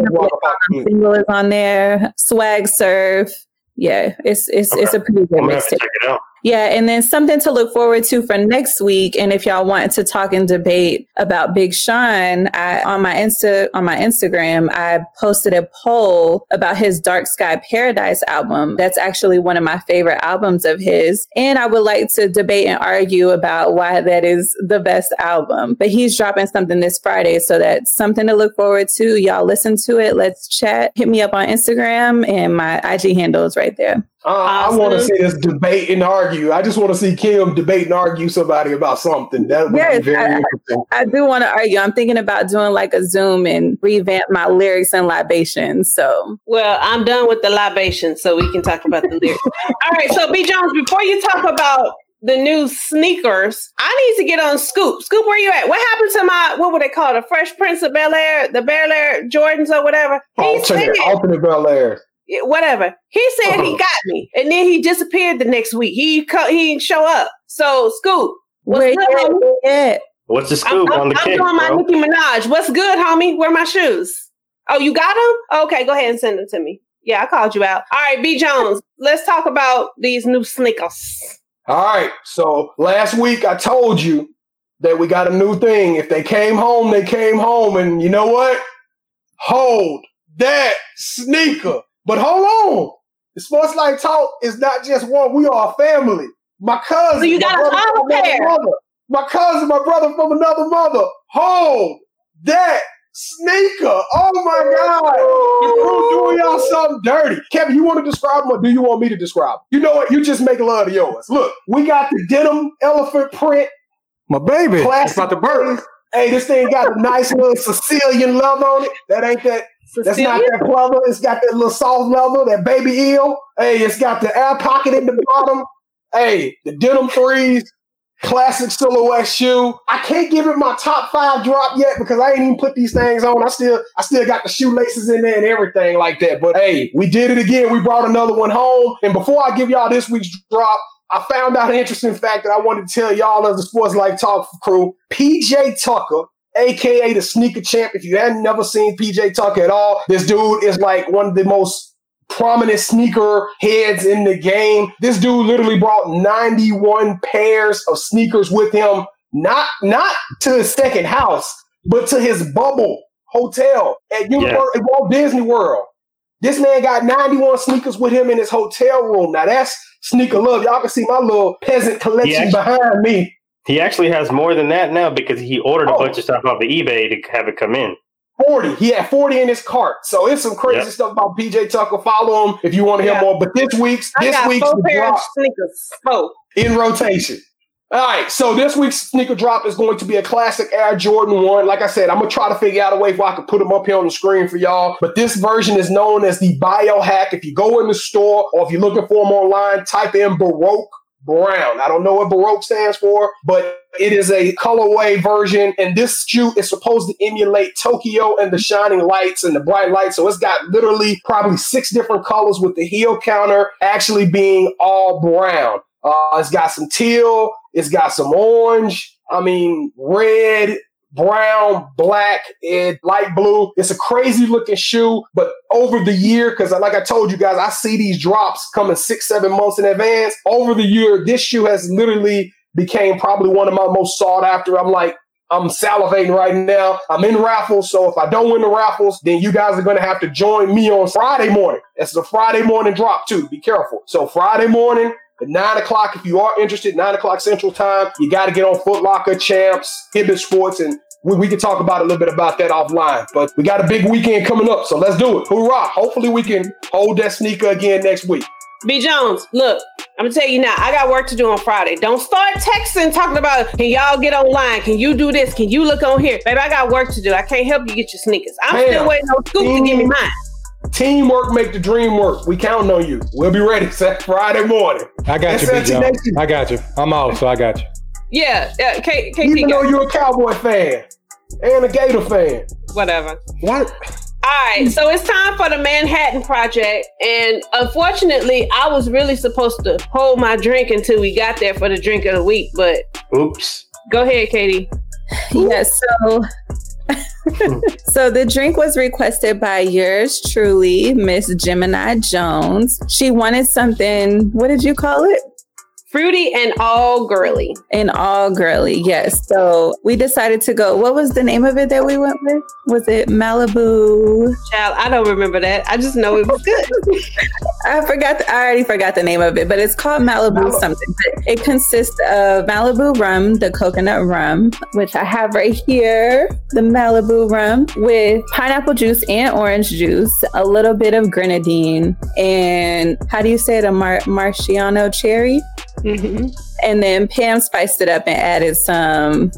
E: I'm single is on there. Swag Surf. Yeah, it's it's it's a pretty good
G: I'm gonna have to
E: mixtape.
G: check it out.
E: Yeah, and then something to look forward to for next week. And if y'all want to talk and debate about Big Sean, I on my Insta on my Instagram, I posted a poll about his Dark Sky Paradise album. That's actually one of my favorite albums of his. And I would like to debate and argue about why that is the best album. But he's dropping something this Friday, so that's something to look forward to. Y'all listen to it. Let's chat. Hit me up on Instagram and my IG handle is right there.
D: Uh, I want to see this debate and argue. I just want to see Kim debate and argue somebody about something. That would
E: Yes,
D: be very
E: I-
D: interesting.
E: I do want to argue. I'm thinking about doing like a Zoom and revamp my lyrics and libations. So
C: Well, I'm done with the libations, so we can talk about the lyrics. All right, so B Jones, before you talk about the new sneakers, I need to get on Scoop. Scoop, where you at? What happened to my what would they call it? The Fresh Prince of Bel Air, the Bel Air Jordans or whatever? He said,
D: Alternate, alternate Bel Air.
C: Whatever. He said he
D: Uh-huh.
C: got me, and then he disappeared the next week. He co- he didn't show up. So Scoop, what's
E: where
C: good, homie?
E: at?
G: What's the
C: I'm,
G: scoop
C: I'm-
G: on the
C: I'm
G: kick,
C: doing my
G: bro?
C: Nicki Minaj. What's good, homie? Where my shoes? Oh, you got them? Okay, go ahead and send them to me. Yeah, I called you out. All right, B Jones, let's talk about these new sneakers.
D: All right. So last week I told you that we got a new thing. If they came home, they came home. And you know what? Hold that sneaker. But hold on. The Sports Life Talk is not just one. We are a family. My cousin.
C: So you
D: my
C: got a
D: brother another
C: pair.
D: mother. My cousin, my brother from another mother. Hold that sneaker. Oh my God. The crew doing y'all something dirty. Kevin, you want to describe them or do you want me to describe them? You know what? You just make love to yours. Look, we got the denim elephant print.
F: My baby. It's about to burst.
D: Hey, this thing got a nice little Sicilian love on it. That ain't that. That's not that pleather. It's got that little soft leather, that baby eel. Hey, it's got the air pocket in the bottom. Hey, the denim threes, classic silhouette shoe. I can't give it my top five drop yet because I ain't even put these things on. I still, I still got the shoelaces in there and everything like that. But hey, we did it again. We brought another one home. And before I give y'all this week's drop, I found out an interesting fact that I wanted to tell y'all as the Sports Life Talk crew. PJ Tucker, aka the sneaker champ. If you hadn't never seen PJ Tucker at all, this dude is like one of the most prominent sneaker heads in the game. This dude literally brought 91 pairs of sneakers with him, not not to his second house, but to his bubble hotel at Universal at Walt Disney World. This man got 91 sneakers with him in his hotel room. Now that's sneaker love. Y'all can see my little peasant collection
G: Yeah.
D: behind me.
G: He actually has more than that now because he ordered a
D: Oh.
G: bunch of stuff off of eBay to have it come in.
D: 40. He had 40 in his cart. So it's some crazy
G: Yep.
D: stuff about PJ Tucker. Follow him if you want to hear
C: Yeah.
D: more. But this week's
C: I
D: this
C: got
D: week's
C: four pairs
D: drop
C: of sneakers. Four.
D: in rotation. All right, so this week's sneaker drop is going to be a classic Air Jordan 1. Like I said, I'm going to try to figure out a way if I can put them up here on the screen for y'all. But this version is known as the Biohack. If you go in the store or if you're looking for them online, type in Baroque Brown. I don't know what Baroque stands for, but it is a colorway version. And this shoe is supposed to emulate Tokyo and the shining lights and the bright lights. So it's got literally probably six different colors with the heel counter actually being all brown. Uh, it's got some teal. It's got some orange. I mean, red, brown, black, and light blue. It's a crazy looking shoe, but over the year, because like I told you guys, I see these drops coming six, seven months in advance. Over the year, this shoe has literally became probably one of my most sought after. I'm like, I'm salivating right now. I'm in raffles, so if I don't win the raffles, then you guys are going to have to join me on Friday morning. It's a Friday morning drop too. Be careful. So Friday morning at nine o'clock, if you are interested, nine o'clock Central Time, you got to get on Foot Locker, Champs, Hibbett Sports, and we, we can talk about a little bit about that offline. But we got a big weekend coming up, so let's do it. Hoorah! Hopefully, we can hold that sneaker again next week.
C: B Jones, look, I'm gonna tell you now, I got work to do on Friday. Don't start texting talking about can y'all get online? Can you do this? Can you look on here? Baby, I got work to do. I can't help you get your sneakers. I'm
D: Damn.
C: still waiting on Scoop to give me mine.
D: Teamwork make the dream work. We counting on you. We'll be ready Sat- Friday morning.
F: I got you,
D: SLT
F: Big John.
D: Nation.
F: I got you. I'm out, so I got you.
C: Yeah, yeah, K- KT
D: Even though
C: got
D: you're a Cowboy fan and a Gator fan.
C: whatever.
F: What?
C: All right, so it's time for the Manhattan Project, and unfortunately, I was really supposed to hold my drink until we got there for the drink of the week. But
G: Oops.
C: go ahead, Katie.
E: Yes. So, so the drink was requested by yours truly, Miss Gemini Jones. She wanted something. What did you call it?
C: Fruity and all girly.
E: And all girly, yes. So we decided to go. What was the name of it that we went with? Was it Malibu?
C: Child, I don't remember that. I just know it was good.
E: I forgot. The, I already forgot the name of it, but it's called Malibu something. But it consists of Malibu rum, the coconut rum, which I have right here, the Malibu rum with pineapple juice and orange juice, a little bit of grenadine, and how do you say it? A Mar- Marciano cherry.
C: Mhm.
E: And then Pam spiced it up and added some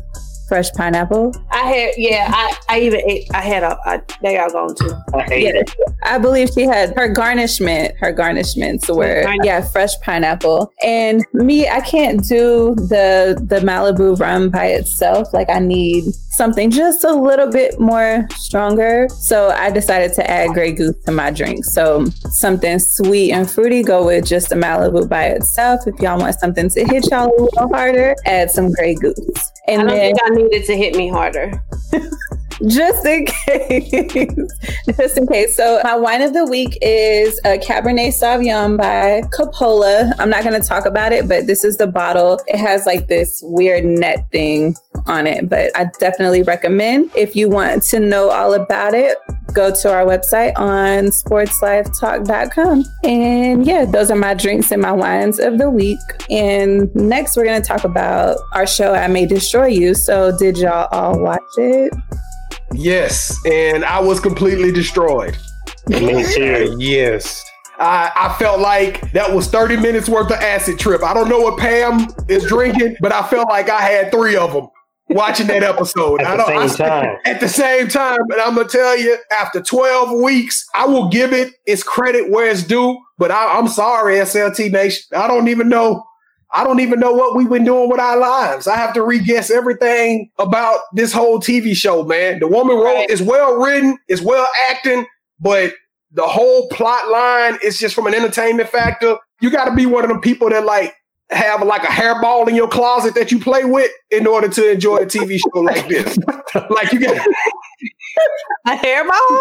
E: fresh pineapple.
C: I had, yeah, I, I even ate, I had a, I, they all gone too.
G: I hate
E: Yeah,
G: it.
E: I believe she had her garnishment. Her garnishments were
C: Pineapple.
E: yeah, fresh pineapple. And me, I can't do the the Malibu rum by itself. Like I need something just a little bit more stronger. So I decided to add Grey Goose to my drink. So something sweet and fruity, go with just a Malibu by itself. If y'all want something to hit y'all a little harder, add some Grey Goose.
C: I
E: And
C: don't
E: then
C: think I needed to hit me harder.
E: just in case. just in case. So my wine of the week is a Cabernet Sauvignon by Coppola. I'm not going to talk about it, but this is the bottle. It has like this weird net thing on it, but I definitely recommend if you want to know all about it. Go to our website on sportslifetalk.com. And yeah, those are my drinks and my wines of the week. And next, we're going to talk about our show, I May Destroy You. So, did y'all all watch it?
D: Yes, and I was completely destroyed.
G: Me too.
F: Yes.
D: I, I felt like that was 30 minutes worth of acid trip. I don't know what Pam is drinking, but I felt like I had three of them watching that episode.
G: At
D: I
G: the
D: don't, I
G: same time.
D: At the same time, but I'm gonna tell you, after 12 weeks, I will give it its credit where it's due. But I, I'm sorry, SLT Nation. I don't even know. I don't even know what we've been doing with our lives. I have to re-guess everything about this whole TV show, man. The woman wrote
C: Right.
D: is well written, is well acting, but the whole plot line is just from an entertainment factor. You got to be one of them people that like have like a hairball in your closet that you play with in order to enjoy a TV show like this. like you got
C: A hairball?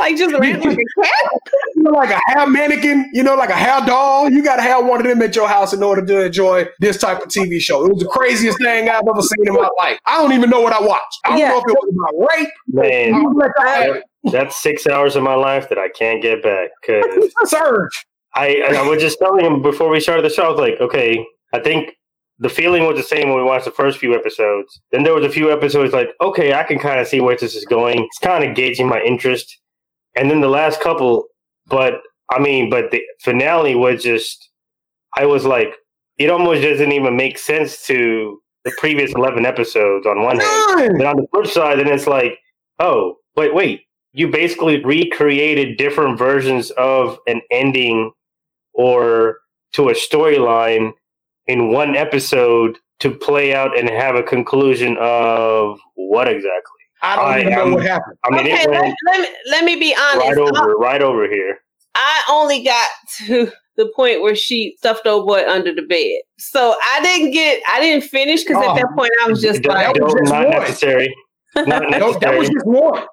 C: Like just ran like a cat?
D: you know, like a hair mannequin, you know, like a hair doll. You got to have one of them at your house in order to enjoy this type of TV show. It was the craziest thing I've ever seen in my life. I don't even know what I watched. I don't
E: Yeah.
D: know if it was about rape.
G: Man,
D: I was like,
G: that's six hours of my life that I can't get back because
D: Surge.
G: I, I was just telling him before we started the show, I was like, okay, I think the feeling was the same when we watched the first few episodes. Then there was a few episodes like, okay, I can kind of see where this is going. It's kind of gauging my interest. And then the last couple, but I mean, but the finale was just, I was like, it almost doesn't even make sense to the previous 11 episodes on one hand. But on the flip side, then it's like, oh, wait, wait. You basically recreated different versions of an ending or to a storyline in one episode to play out and have a conclusion of what exactly?
D: I don't
G: I
D: even
G: am-
D: know what happened.
G: I mean,
C: okay, let, let me let me be honest.
G: right over, right over here.
C: I only got to the point where she stuffed old boy under the bed. So I didn't get I didn't finish because
D: Oh.
C: at that point I was just
G: Don't-
C: like
D: was
G: don't-
D: just
G: not
D: one.
G: necessary. Not
D: No, that was just more.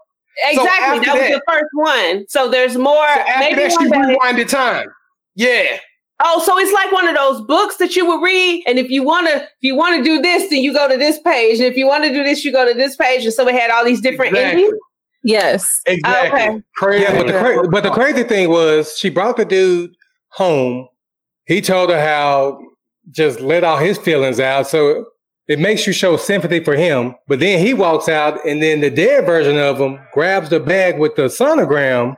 C: Exactly.
D: after
C: that was the first one. So there's more
D: So after
C: maybe
D: that, she rewinded time. Yeah.
C: Oh, so it's like one of those books that you would read, and if you wanna, if you wanna do this, then you go to this page, and if you want to do this, you go to this page, and so it had all these different
D: Exactly.
C: endings.
E: Yes.
D: Exactly.
C: Okay.
D: Crazy.
F: Yeah, but the cra- but the crazy thing was she brought the dude home. He told her how just let all his feelings out. So it makes you show sympathy for him. But then he walks out, and then the dead version of him grabs the bag with the sonogram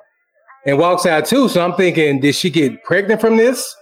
F: and walks out too. So I'm thinking, did she get pregnant from this?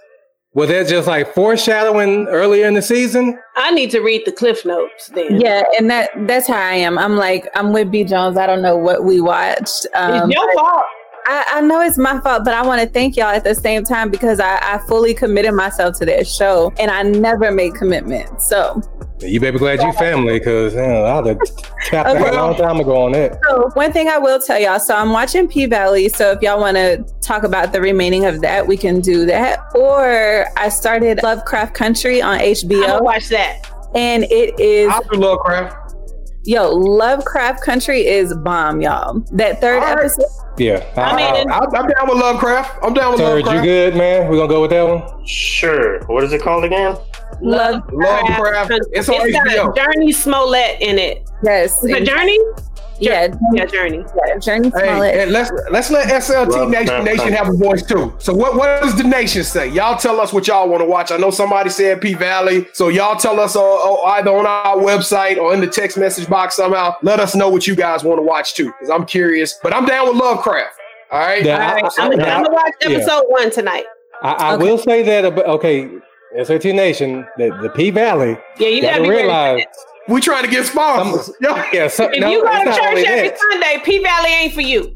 F: Was that just like foreshadowing earlier in the season?
C: I need to read the cliff notes then.
E: Yeah, and that that's how I am. I'm like, I'm with B Jones. I don't know what we watched. Um,
C: it's your fault.
E: I, I know it's my fault, but I want to thank y'all at the same time because I, I fully committed myself to that show and I never made commitments. So,
F: You better glad you family, because you know, I'd have tapped out
E: Okay.
F: a long time ago on that.
E: so one thing I will tell y'all. So I'm watching P Valley. So if y'all want to talk about the remaining of that, we can do that. Or I started Lovecraft Country on
C: I'm
E: HBO,
C: watch that.
E: and it is
D: I do Lovecraft.
E: Yo, Lovecraft Country is bomb, y'all. That third
D: All right.
E: episode.
F: Yeah.
C: I
F: I-
C: mean,
D: I, I'm down with Lovecraft. I'm down with
F: Lovecraft. you
D: Lovecraft.
F: good, man? We're gonna go with that one.
G: Sure. What is it called again?
E: Love,
D: Lovecraft. It's on
C: It's
D: HBO.
C: got Jurnee Smollett in it.
E: yes.
C: Is it Jurnee?
E: Yeah,
C: Yeah, Jurnee.
E: yeah, Jurnee
D: Hey,
E: Smollett.
D: and let's let's let SLT
G: Lovecraft
D: Nation, Nation have a voice too. So what what does the nation say? Y'all tell us what y'all want to watch. I know somebody said P Valley, so y'all tell us uh, uh, either on our website or in the text message box somehow. Let us know what you guys want to watch too, because I'm curious. But I'm down with Lovecraft. All right.
F: Yeah,
C: All
F: I, I,
C: I'm,
F: now-
C: I'm gonna watch
F: yeah.
C: episode one tonight.
F: I, I
E: Okay.
F: will say that. About, okay, SLT Nation, the, the P Valley.
C: Yeah, you gotta
F: gotta
C: be ready. for
F: realize.
D: We trying to get sponsors. Yo,
F: Yeah, so,
C: If
F: no,
C: you go to church every
F: that.
C: Sunday, P Valley ain't for you.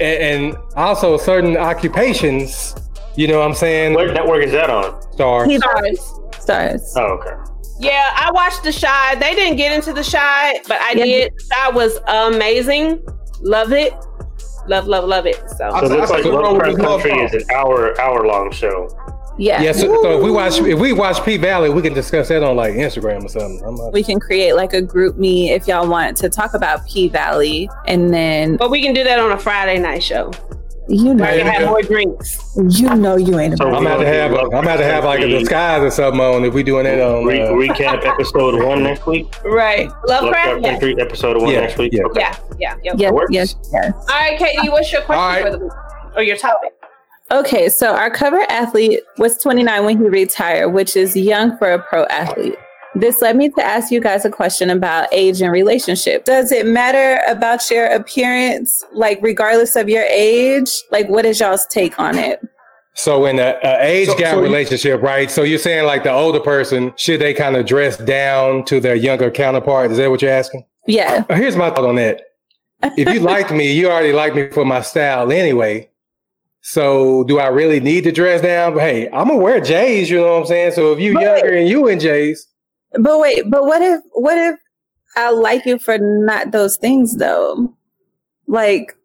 F: and, and also certain occupations. You know what I'm saying?
G: What network is that on?
E: Starz.
C: Starz.
E: Starz.
G: Oh, okay.
C: Yeah, I watched The Chi. They didn't get into The Chi, but I
E: Yeah.
C: did. The Chi was amazing. Love it. Love, love, love it. So,
D: I-
G: So it looks like
D: think we're
G: Lovecraft Country is an hour hour long show.
E: Yeah.
F: Yeah, so, so if we watch if we watch P Valley, we can discuss that on like Instagram or something. I'm not,
E: We can create like a GroupMe if y'all want to talk about P Valley, and then
C: but we can do that on a Friday night show.
E: You know,
C: Where we
D: you
C: have more drinks.
E: you know, you ain't
G: So
E: about.
F: I'm about to have I'm about to have like a disguise or something on if we doing that on.
G: Re-
F: Uh,
G: recap episode one next week.
C: Right. Lovecraft?
G: Lovecraft
C: Yeah.
G: Episode one
F: Yeah,
G: next week.
F: yeah.
G: Okay.
C: Yeah, yeah, yeah.
E: Yes,
G: works.
E: yes, yes.
C: All right, Katie, what's your question
D: All right.
C: for the week? Or your topic?
E: Okay, so our cover athlete was 29 when he retired, which is young for a pro athlete. This led me to ask you guys a question about age and relationship. Does it matter about your appearance, like regardless of your age? Like, what is y'all's take on it?
F: so in a, a age
D: So-
F: gap
D: so you-
F: relationship, right? So you're saying like the older person should they kind of dress down to their younger counterpart? Is that what you're asking?
E: Yeah,
F: Uh, Here's my thought on that. If you liked me, you already like me for my style anyway. So do I really need to dress down? But hey, I'm gonna wear J's, you know what I'm saying? So if you
E: But
F: younger and you in J's,
E: but wait, but what if what if I like you for not those things though? Like,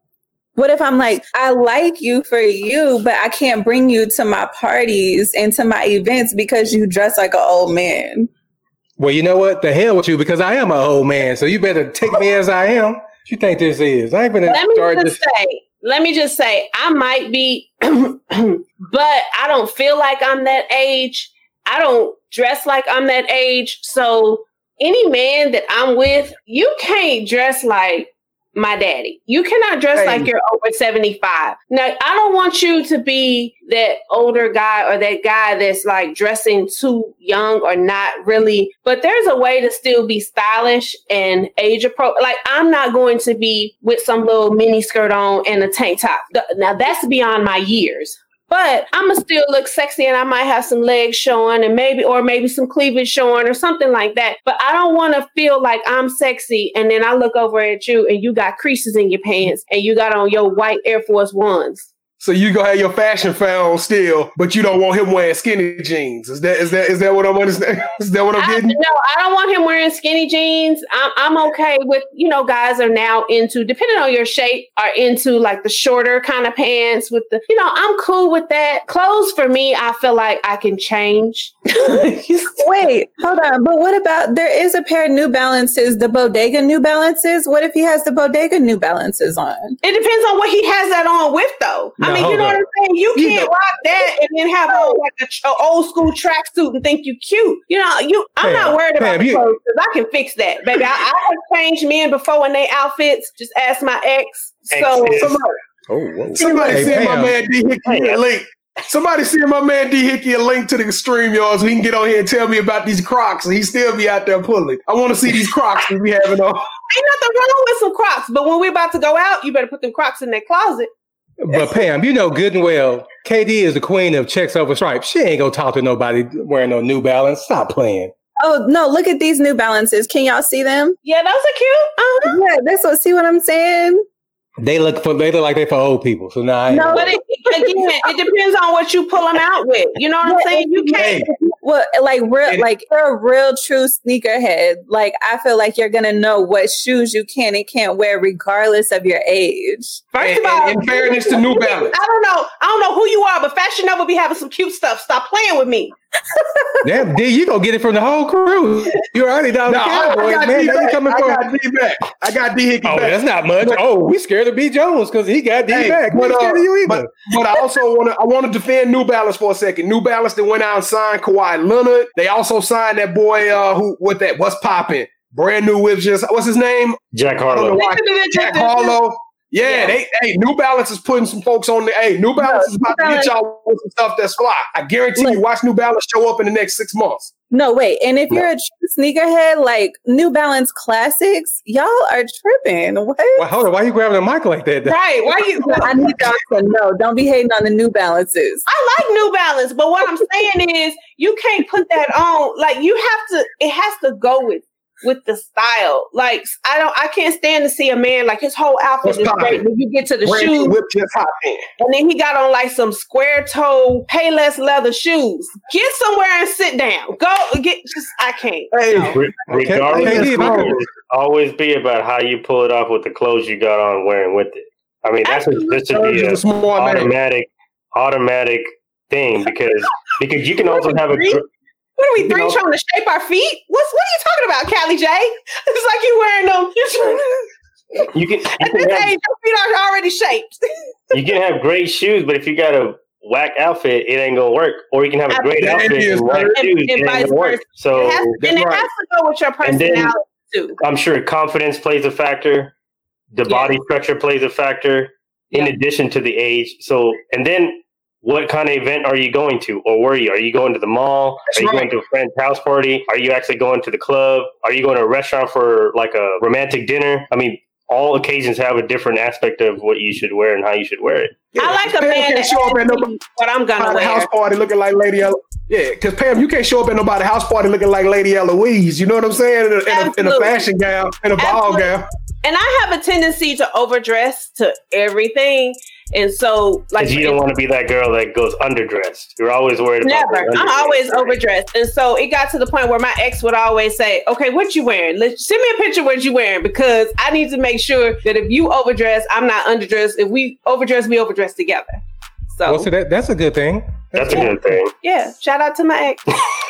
E: what if I'm like, I like you for you, but I can't bring you to my parties and to my events because you dress like an old man?
F: well, you know what? The hell with you because I am an old man. So you better take me as I am. What you think this is? I ain't gonna
C: Let me just
F: this.
C: say, let me just say, I might be, but I don't feel like I'm that age. I don't dress like I'm that age. So any man that I'm with, you can't dress like my daddy. You cannot dress
D: Hey.
C: like you're over 75. Now, I don't want you to be that older guy or that guy that's like dressing too young or not really, but there's a way to still be stylish and age appropriate. Like, I'm not going to be with some little mini skirt on and a tank top. Now, that's beyond my years. But I'm gonna still look sexy and I might have some legs showing and maybe, or maybe some cleavage showing or something like that. But I don't wanna feel like I'm sexy and then I look over at you and you got creases in your pants and you got on your white Air Force Ones.
D: So you gonna have your fashion found still, but you don't want him wearing skinny jeans. Is that is that is that what I'm understanding? Is that what I'm
C: I,
D: getting?
C: no, I don't want him wearing skinny jeans. I'm, I'm okay with, you know, guys are now into, depending on your shape, are into like the shorter kind of pants with the, you know, I'm cool with that. Clothes for me, I feel like I can change.
E: Wait, hold on. But what about there is a pair of New Balances, the Bodega New Balances? What if he has the Bodega New Balances on?
C: It depends on what he has that on with, though. I mean, you know
F: up.
C: what I'm saying? You
D: You
C: can't
D: know-
C: rock that and then have on like a, a old school tracksuit and think you cute. You know, you. I'm
F: Pam,
C: not worried about
F: Pam,
C: the
F: you-
C: clothes because I can fix that, baby. I, I have changed men before in their outfits. Just ask my ex. So
G: Ex is-
D: Somebody,
F: Oh, whoa.
D: somebody
F: Hey,
D: send my
F: Pam.
D: man D Hickey a link. Somebody send my man D Hickey a link to the stream, y'all, so he can get on here and tell me about these Crocs, and he still be out there pulling. I want to see these Crocs that we having on.
C: ain't nothing wrong with some Crocs, but when we're about to go out, you better put them Crocs in that closet.
F: But Pam, you know good and well, KD is the queen of checks over stripes. She ain't gonna talk to nobody wearing no New Balance. Stop playing.
E: Oh no, look at these New Balances. Can y'all see them?
C: Yeah, those are cute. Uh-huh.
E: Yeah, that's what see what I'm saying?
F: They look for they look like they for old people. So now I ain't
E: No,
C: But it, again, it depends on what you pull them out with. You know what I'm saying? You can't.
E: Well, like real,
D: And-
E: like you're a real true sneakerhead. Like I feel like you're gonna know what shoes you can and can't wear, regardless of your age.
C: First
D: And-
C: of all,
D: in fairness to New Balance.
C: I don't know. I don't know who you are, but Fashion Nova be having some cute stuff. Stop playing with me.
F: Damn, D, you gonna get it from the whole crew. You already down the
D: No, I, I got
F: man.
D: D
F: Now you
D: back.
F: coming
D: I
F: for
D: got D back. I got D Hickey
F: Oh,
D: back.
F: that's not much. Oh, we scared of B Jones because he got D
D: Hey,
F: back.
D: But, uh,
F: scared of you either.
D: But, but I also want to I want to defend New Balance for a second. New Balance that went out and signed Kawhi Leonard. They also signed that boy uh who what that what's popping brand new with just what's his name
G: Jack
D: I don't know
G: Harlow.
D: Jack Harlow. Yeah,
C: Yeah.
D: they hey New Balance is putting some folks on the hey New Balance is about to get y'all with some stuff that's fly. I guarantee you, watch New Balance show up in the next six months.
E: No, wait. And if you're a sneakerhead, like New Balance Classics, y'all are tripping. What?
F: Why, hold on, why you grabbing the mic like that?
C: Right. Why you
E: I need y'all to know. Don't be hating on the New Balances.
C: I like New Balance, but what I'm saying is you can't put that on. Like you have to, it has to go with with the style. Like I don't, I can't stand to see a man like his whole outfit
D: What's
C: is
D: poppin'?
C: great. When you get to the
D: Brand
C: shoes,
D: whip just hot in.
C: and then he got on like some square toe, payless leather shoes. Get somewhere and sit down. Go get. Just I can't.
D: Hey,
G: Re- Regardless,
F: Okay,
G: it's
F: okay.
G: always- always be about how you pull it off with the clothes you got on wearing with it. I mean, that's a, this should be a
D: a smart man.
G: automatic automatic thing because because you can also have a
C: Three?
G: gr-
C: What are we
G: You
C: three
G: know-
C: trying to shape our feet? What's what are you talking about, Callie J? It's like you wearing them.
G: you can
C: At
G: you can
C: this
G: have,
C: age, your feet are already shaped.
G: you can have great shoes, but if you got a whack outfit, it ain't gonna work. Or you can have a great
D: That
G: outfit and whack
C: right.
G: shoes,
C: And-
G: it
C: and
G: ain't
C: vice
G: gonna work.
C: versa.
G: So
C: it has, and it
D: right.
C: has to go with your
G: And then-
C: personality too.
G: I'm sure confidence plays a factor. The
C: Yeah.
G: body structure plays a factor in
C: Yeah.
G: addition to the age. So, and then what kind of event are you going to or were you? Are you going to the mall?
D: That's
G: are you
D: right.
G: going to a friend's house party? Are you actually going to the club? Are you going to a restaurant for like a romantic dinner? I mean, all occasions have a different aspect of what you should wear and how you should wear it.
C: I like a
D: Pam
C: man
D: can't
C: that
D: show up at
C: asks
D: nobody
C: what I'm gonna
D: at a house party looking like Lady Elo- Yeah, because Pam, you can't show up at nobody's house party looking like Lady Eloise. You know what I'm saying? In a, in a, in a fashion gown, in a ball gown.
C: And I have a tendency to overdress to everything. And so like
G: you don't want to be that girl that goes underdressed. You're always worried about
C: Never. I'm
G: underdress.
C: always overdressed. And so it got to the point where my ex would always say, Okay, what you wearing? Let's send me a picture what you wearing because I need to make sure that if you overdress, I'm not underdressed. If we overdress, we overdress together. So
F: Well, so that, that's a good thing.
G: That's a good thing.
C: yeah, shout out to my ex.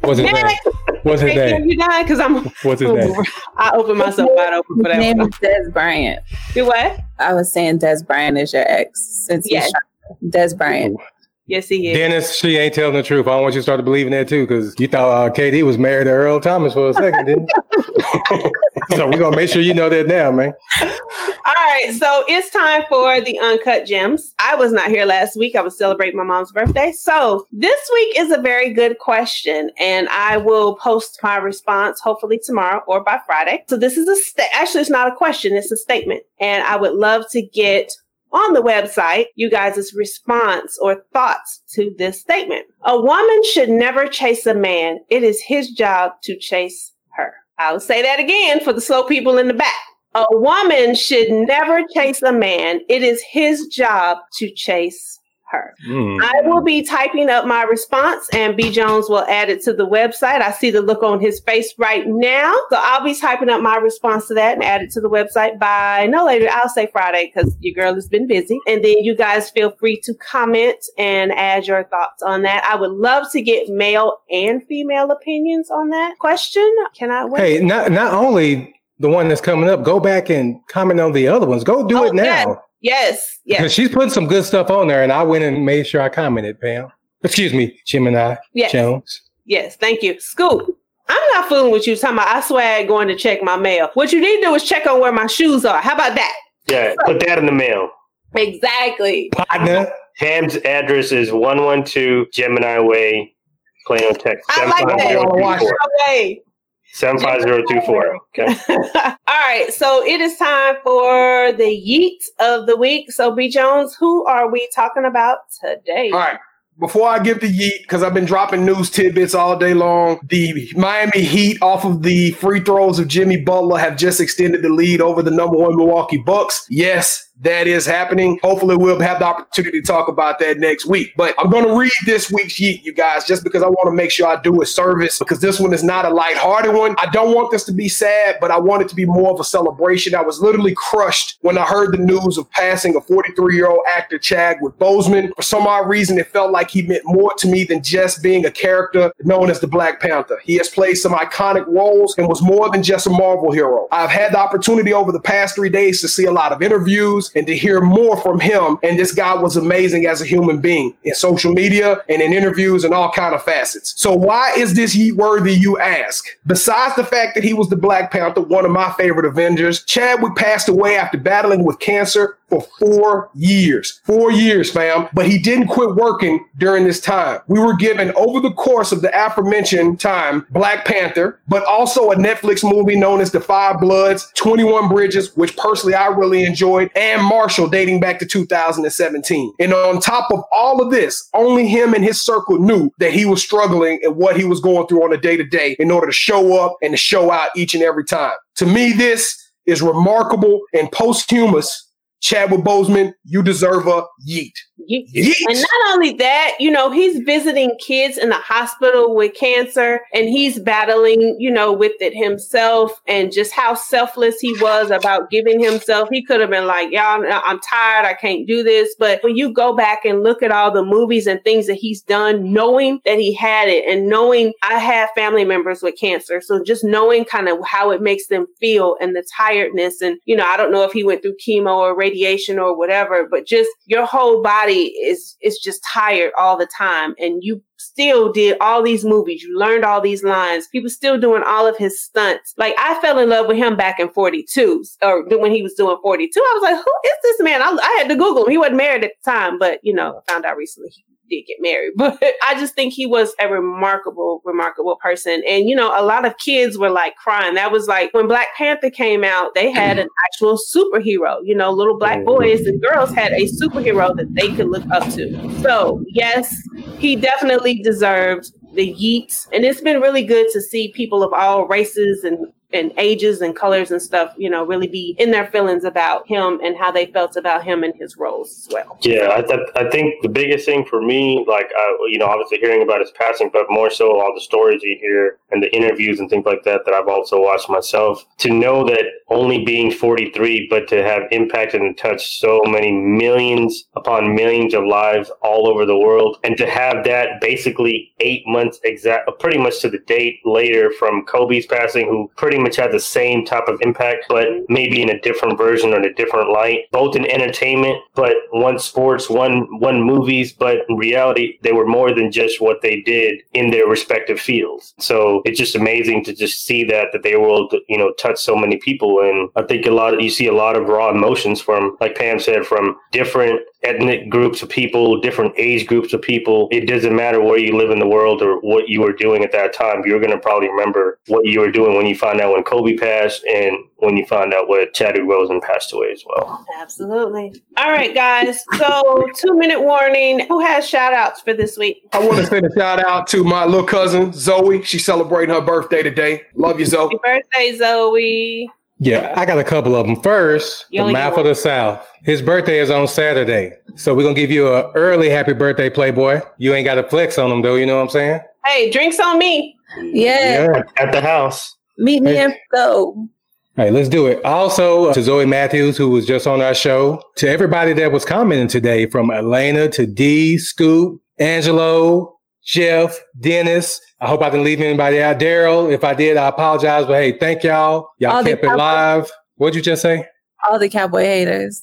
F: What's his
C: Yeah.
F: name? What's his
C: Thank you,
F: name?
C: you done? Because I'm
F: What's his name?
C: I opened myself wide open for
E: His
C: that
E: name
C: one.
E: is Dez Bryant.
C: Do what?
E: I was saying Dez Bryant is your ex since
C: Yes.
E: you Dez Bryant.
C: Yes, he is.
F: Dennis, she ain't telling the truth. I don't want you to start believing that too, because you thought uh, KD was married to Earl Thomas for a second, didn't you? so we're gonna make sure you know that now, man.
C: All right, so it's time for the uncut gems. I was not here last week. I was celebrating my mom's birthday. So this week is a very good question, and I will post my response hopefully tomorrow or by Friday. So this is a sta- actually it's not a question, it's a statement, and I would love to get on the website you guys' response or thoughts to this statement. A woman should never chase a man. It is his job to chase her. I'll say that again for the slow people in the back. A woman should never chase a man. It is his job to chase her.
F: Hmm.
C: I will be typing up my response and B Jones will add it to the website. I see the look on his face right now. So I'll be typing up my response to that and add it to the website by no later. I'll say Friday because your girl has been busy. And then you guys feel free to comment and add your thoughts on that. I would love to get male and female opinions on that question. Can I wait?
F: Hey, not not only the one that's coming up, go back and comment on the other ones. Go do
C: Oh,
F: it now.
C: yes. Yes, yes.
F: Because she's putting some good stuff on there, and I went and made sure I commented, Pam. Excuse me, Gemini
C: Yes.
F: Jones.
C: Yes, thank you. Scoop, I'm not fooling with you talking about I swag going to check my mail. What you need to do is check on where my shoes are. How about that?
G: Yeah, put that in the mail.
C: Exactly.
F: Partner.
G: Pam's address is 112 Gemini Way, Plano, Texas.
C: I like that.
G: 75024.
C: Okay.
G: 75024. Okay.
C: All right, so it is time for the yeet of the week. So, B. Jones, who are we talking about today?
D: All right. Before I give the yeet, because I've been dropping news tidbits all day long, the Miami Heat, off of the free throws of Jimmy Butler, have just extended the lead over the number one Milwaukee Bucks. Yes, that is happening. Hopefully, we'll have the opportunity to talk about that next week. But I'm going to read this week's Yeet, you guys, just because I want to make sure I do a service because this one is not a lighthearted one. I don't want this to be sad, but I want it to be more of a celebration. I was literally crushed when I heard the news of passing a 43 year old actor Chadwick Boseman. For some odd reason, it felt like he meant more to me than just being a character known as the Black Panther. He has played some iconic roles and was more than just a Marvel hero. I've had the opportunity over the past three days to see a lot of interviews and to hear more from him. And this guy was amazing as a human being in social media and in interviews and all kind of facets. So why is this heat worthy, you ask? Besides the fact that he was the Black Panther, one of my favorite Avengers, Chadwick passed away after battling with cancer for four years. Four years, fam. But he didn't quit working during this time. We were given over the course of the aforementioned time Black Panther, but also a Netflix movie known as The Five Bloods, 21 Bridges, which personally I really enjoyed, and Marshall dating back to 2017. And on top of all of this, only him and his circle knew that he was struggling and what he was going through on a day to day in order to show up and to show out each and every time. To me, this is remarkable and posthumous Chadwick Boseman, you deserve a yeet.
C: And not only that, you know, he's visiting kids in the hospital with cancer and he's battling, you know, with it himself and just how selfless he was about giving himself. He could have been like, y'all, I'm tired. I can't do this. But when you go back and look at all the movies and things that he's done, knowing that he had it and knowing I have family members with cancer. So just knowing kind of how it makes them feel and the tiredness. And, you know, I don't know if he went through chemo or radiation or whatever, but just your whole body is is just tired all the time and you still did all these movies you learned all these lines was still doing all of his stunts. Like i fell in love with him back in 42 or when he was doing 42 i was like who is this man? I, I had to google him he wasn't married at the time but you know i found out recently he did get married, but I just think he was a remarkable, remarkable person. And, you know, a lot of kids were like crying. That was like when Black Panther came out, they had an actual superhero. You know, little black mm-hmm. boys and girls had a superhero that they could look up to. So, yes, he definitely deserved the yeets. And it's been really good to see people of all races and and ages and colors and stuff, you know, really be in their feelings about him and how they felt about him and his roles as well.
G: Yeah, I, th- I think the biggest thing for me, like, uh, you know, obviously hearing about his passing, but more so all the stories you hear and the interviews and things like that that I've also watched myself, to know that only being 43, but to have impacted and touched so many millions upon millions of lives all over the world, and to have that basically eight months exact, pretty much to the date later from Kobe's passing, who pretty much had the same type of impact, but maybe in a different version or in a different light, both in entertainment, but one sports, one one movies, but in reality, they were more than just what they did in their respective fields. So it's just amazing to just see that that they will you know, touch so many people. And I think a lot of, you see a lot of raw emotions from, like Pam said, from different ethnic groups of people, different age groups of people. It doesn't matter where you live in the world or what you were doing at that time. You're going to probably remember what you were doing when you find out when Kobe passed and when you find out what Chadwick Boseman passed away as well.
C: Absolutely. All right, guys. So, two minute warning. Who has shout outs for this week?
D: I want to send a shout out to my little cousin, Zoe. She's celebrating her birthday today. Love you, Zoe.
C: Happy birthday, Zoe.
F: Yeah, I got a couple of them. First,
C: You
F: the
C: only get
F: map of the South. His birthday is on Saturday. So we're going to give you a early happy birthday, Playboy. You ain't got to flex on him, though. You know what I'm saying?
C: Hey, drinks on me.
E: Yeah,
G: At the house.
E: meet me
F: Hey.
E: in go.
F: All right, let's do it. Also, to Zoe Matthews, who was just on our show, to everybody that was commenting today, from Elena to D, Scoop, Angelo, Jeff, Dennis. I hope I didn't leave anybody out. Daryl, if I did, I apologize. But hey, thank y'all. Y'all
E: All
F: kept it live. What'd you just say?
E: All the cowboy haters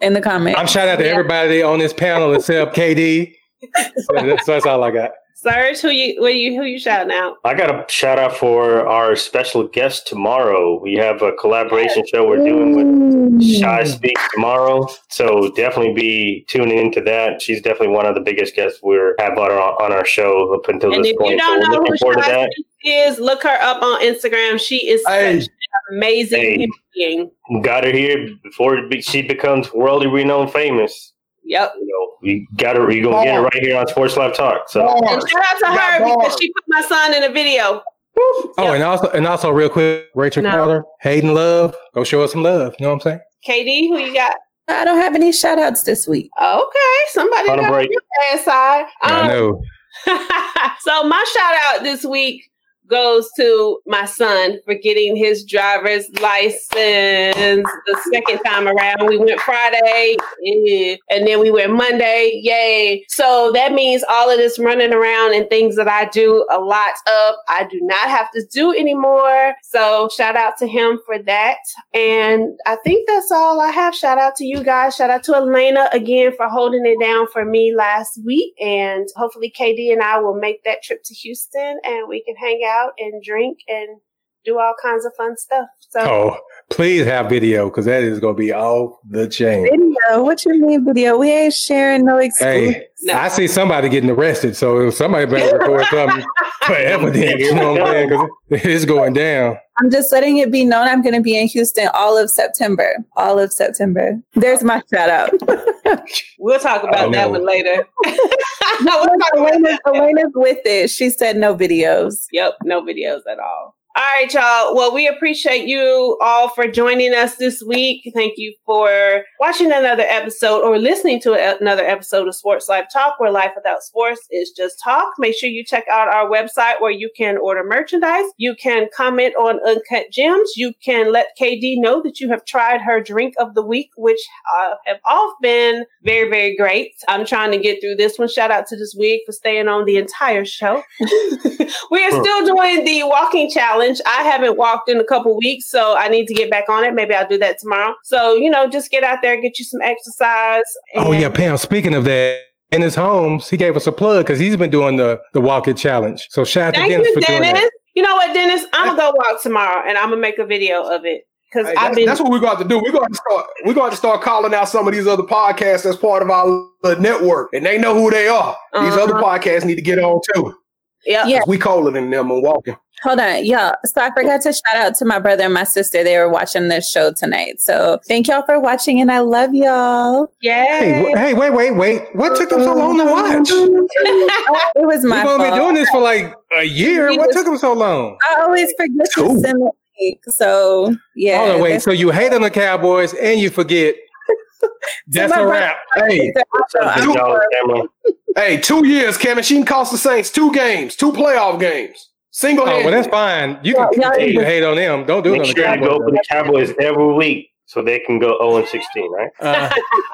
E: in the comments.
F: I'm shouting out to
E: Yeah.
F: everybody on this panel except KD. So that's, that's all I got.
C: Serge, who you what you who you shouting out?
G: I got a shout out for our special guest tomorrow. We have a collaboration show we're doing with Shy Speak tomorrow. So definitely be tuning into that. She's definitely one of the biggest guests we're have on our, on our show up until
C: And
G: this
C: if
G: point.
C: you don't
G: we're
C: know
G: looking
C: who
G: forward
C: Shy
G: that.
C: Speak is, look her up on Instagram. She is
D: Hey.
C: such an amazing
G: Hey.
C: human being.
G: Got her here before she becomes worldly renowned famous.
C: Yep.
G: You know, we got her. You're gonna get it right here on Sports Life Talk. So
C: And shout out to her because
D: bars.
C: she put my son in a video.
F: Oh,
C: Yeah.
F: and also, and also, real quick, Rachel
C: No.
F: Carter, Hayden Love, go show us some love. You know what I'm saying?
C: KD, who you got?
E: I don't have any shout outs this week.
C: Okay, somebody
G: On a
C: got
G: break.
C: your bad side.
F: I
C: Um,
F: know.
C: so my shout out this week goes to my son for getting his driver's license the second time around. We went Friday yeah, and then we went Monday. Yay. So that means all of this running around and things that I do a lot of, I do not have to do anymore. So shout out to him for that. And I think that's all I have. Shout out to you guys. Shout out to Elena again for holding it down for me last week. And hopefully KD and I will make that trip to Houston and we can hang out and drink and do all kinds of fun stuff. So
F: Oh, please have video because that is going to be all the chain.
E: Video? What you mean video? We ain't sharing no exclusive.
F: Hey,
C: No.
F: I see somebody getting arrested, so somebody better record something for evidence. You know what I'm saying? 'Cause it's going down.
E: I'm just letting it be known I'm going to be in Houston all of September. All of September. There's my shout out.
C: we'll talk about that
F: no.
C: one later.
E: Elena's. Elena's with it. She said no videos.
C: Yep, no videos at all. All right, y'all. Well, we appreciate you all for joining us this week. Thank you for watching another episode or listening to another episode of Sports Life Talk, where life without sports is just talk. Make sure you check out our website where you can order merchandise. You can comment on Uncut Gems. You can let KD know that you have tried her drink of the week, which uh, have all been very, very great. I'm trying to get through this one. Shout out to this week for staying on the entire show. we are still doing the walking challenge. I haven't walked in a couple weeks, so I need to get back on it. Maybe I'll do that tomorrow. So, you know, just get out there, get you some exercise.
F: Oh, yeah, Pam. Speaking of that, Dennis Holmes, he gave us a plug because he's been doing the, the walk it challenge. So shout out to Dennis
C: you,
F: for doing
C: Dennis.
F: that.
C: You know what, Dennis? I'm gonna go walk tomorrow and I'm gonna make a video of it. Because
D: Hey,
C: I've
D: that's,
C: been
D: that's what we're going to do. We're going to start. We're going to start calling out some of these other podcasts as part of our network, and they know who they are. These other
C: Uh-huh.
D: podcasts need to get on too.
C: Yeah.
E: Yeah.
D: We calling in them and walking.
E: Hold on, y'all. So I forgot to shout out to my brother and my sister. They were watching this show tonight. So thank y'all for watching and I love y'all.
F: Hey,
C: Yay.
F: wh- hey, wait, wait, wait. What took them so long to watch?
E: It was my
F: We've only been doing this for like a year.
E: We
F: What
E: just-
F: took them so long?
E: I always forget
D: Two.
E: to send the link. So yeah.
F: Hold on, wait. So you hate on the Cowboys and you forget. That's a wrap.
D: Hey,
E: I'm-
G: Big dollar camera.
D: hey, two years, Kevin. She can cost the Saints two games, two playoff games, single
F: Oh, well, that's fine. You can
E: Yeah,
F: continue
E: yeah.
F: to hate on them. Don't do it
G: Make
F: on the
G: sure you go for the Cowboys every week so they can go 0 and 16, right?
F: Uh,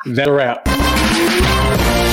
F: that's a wrap.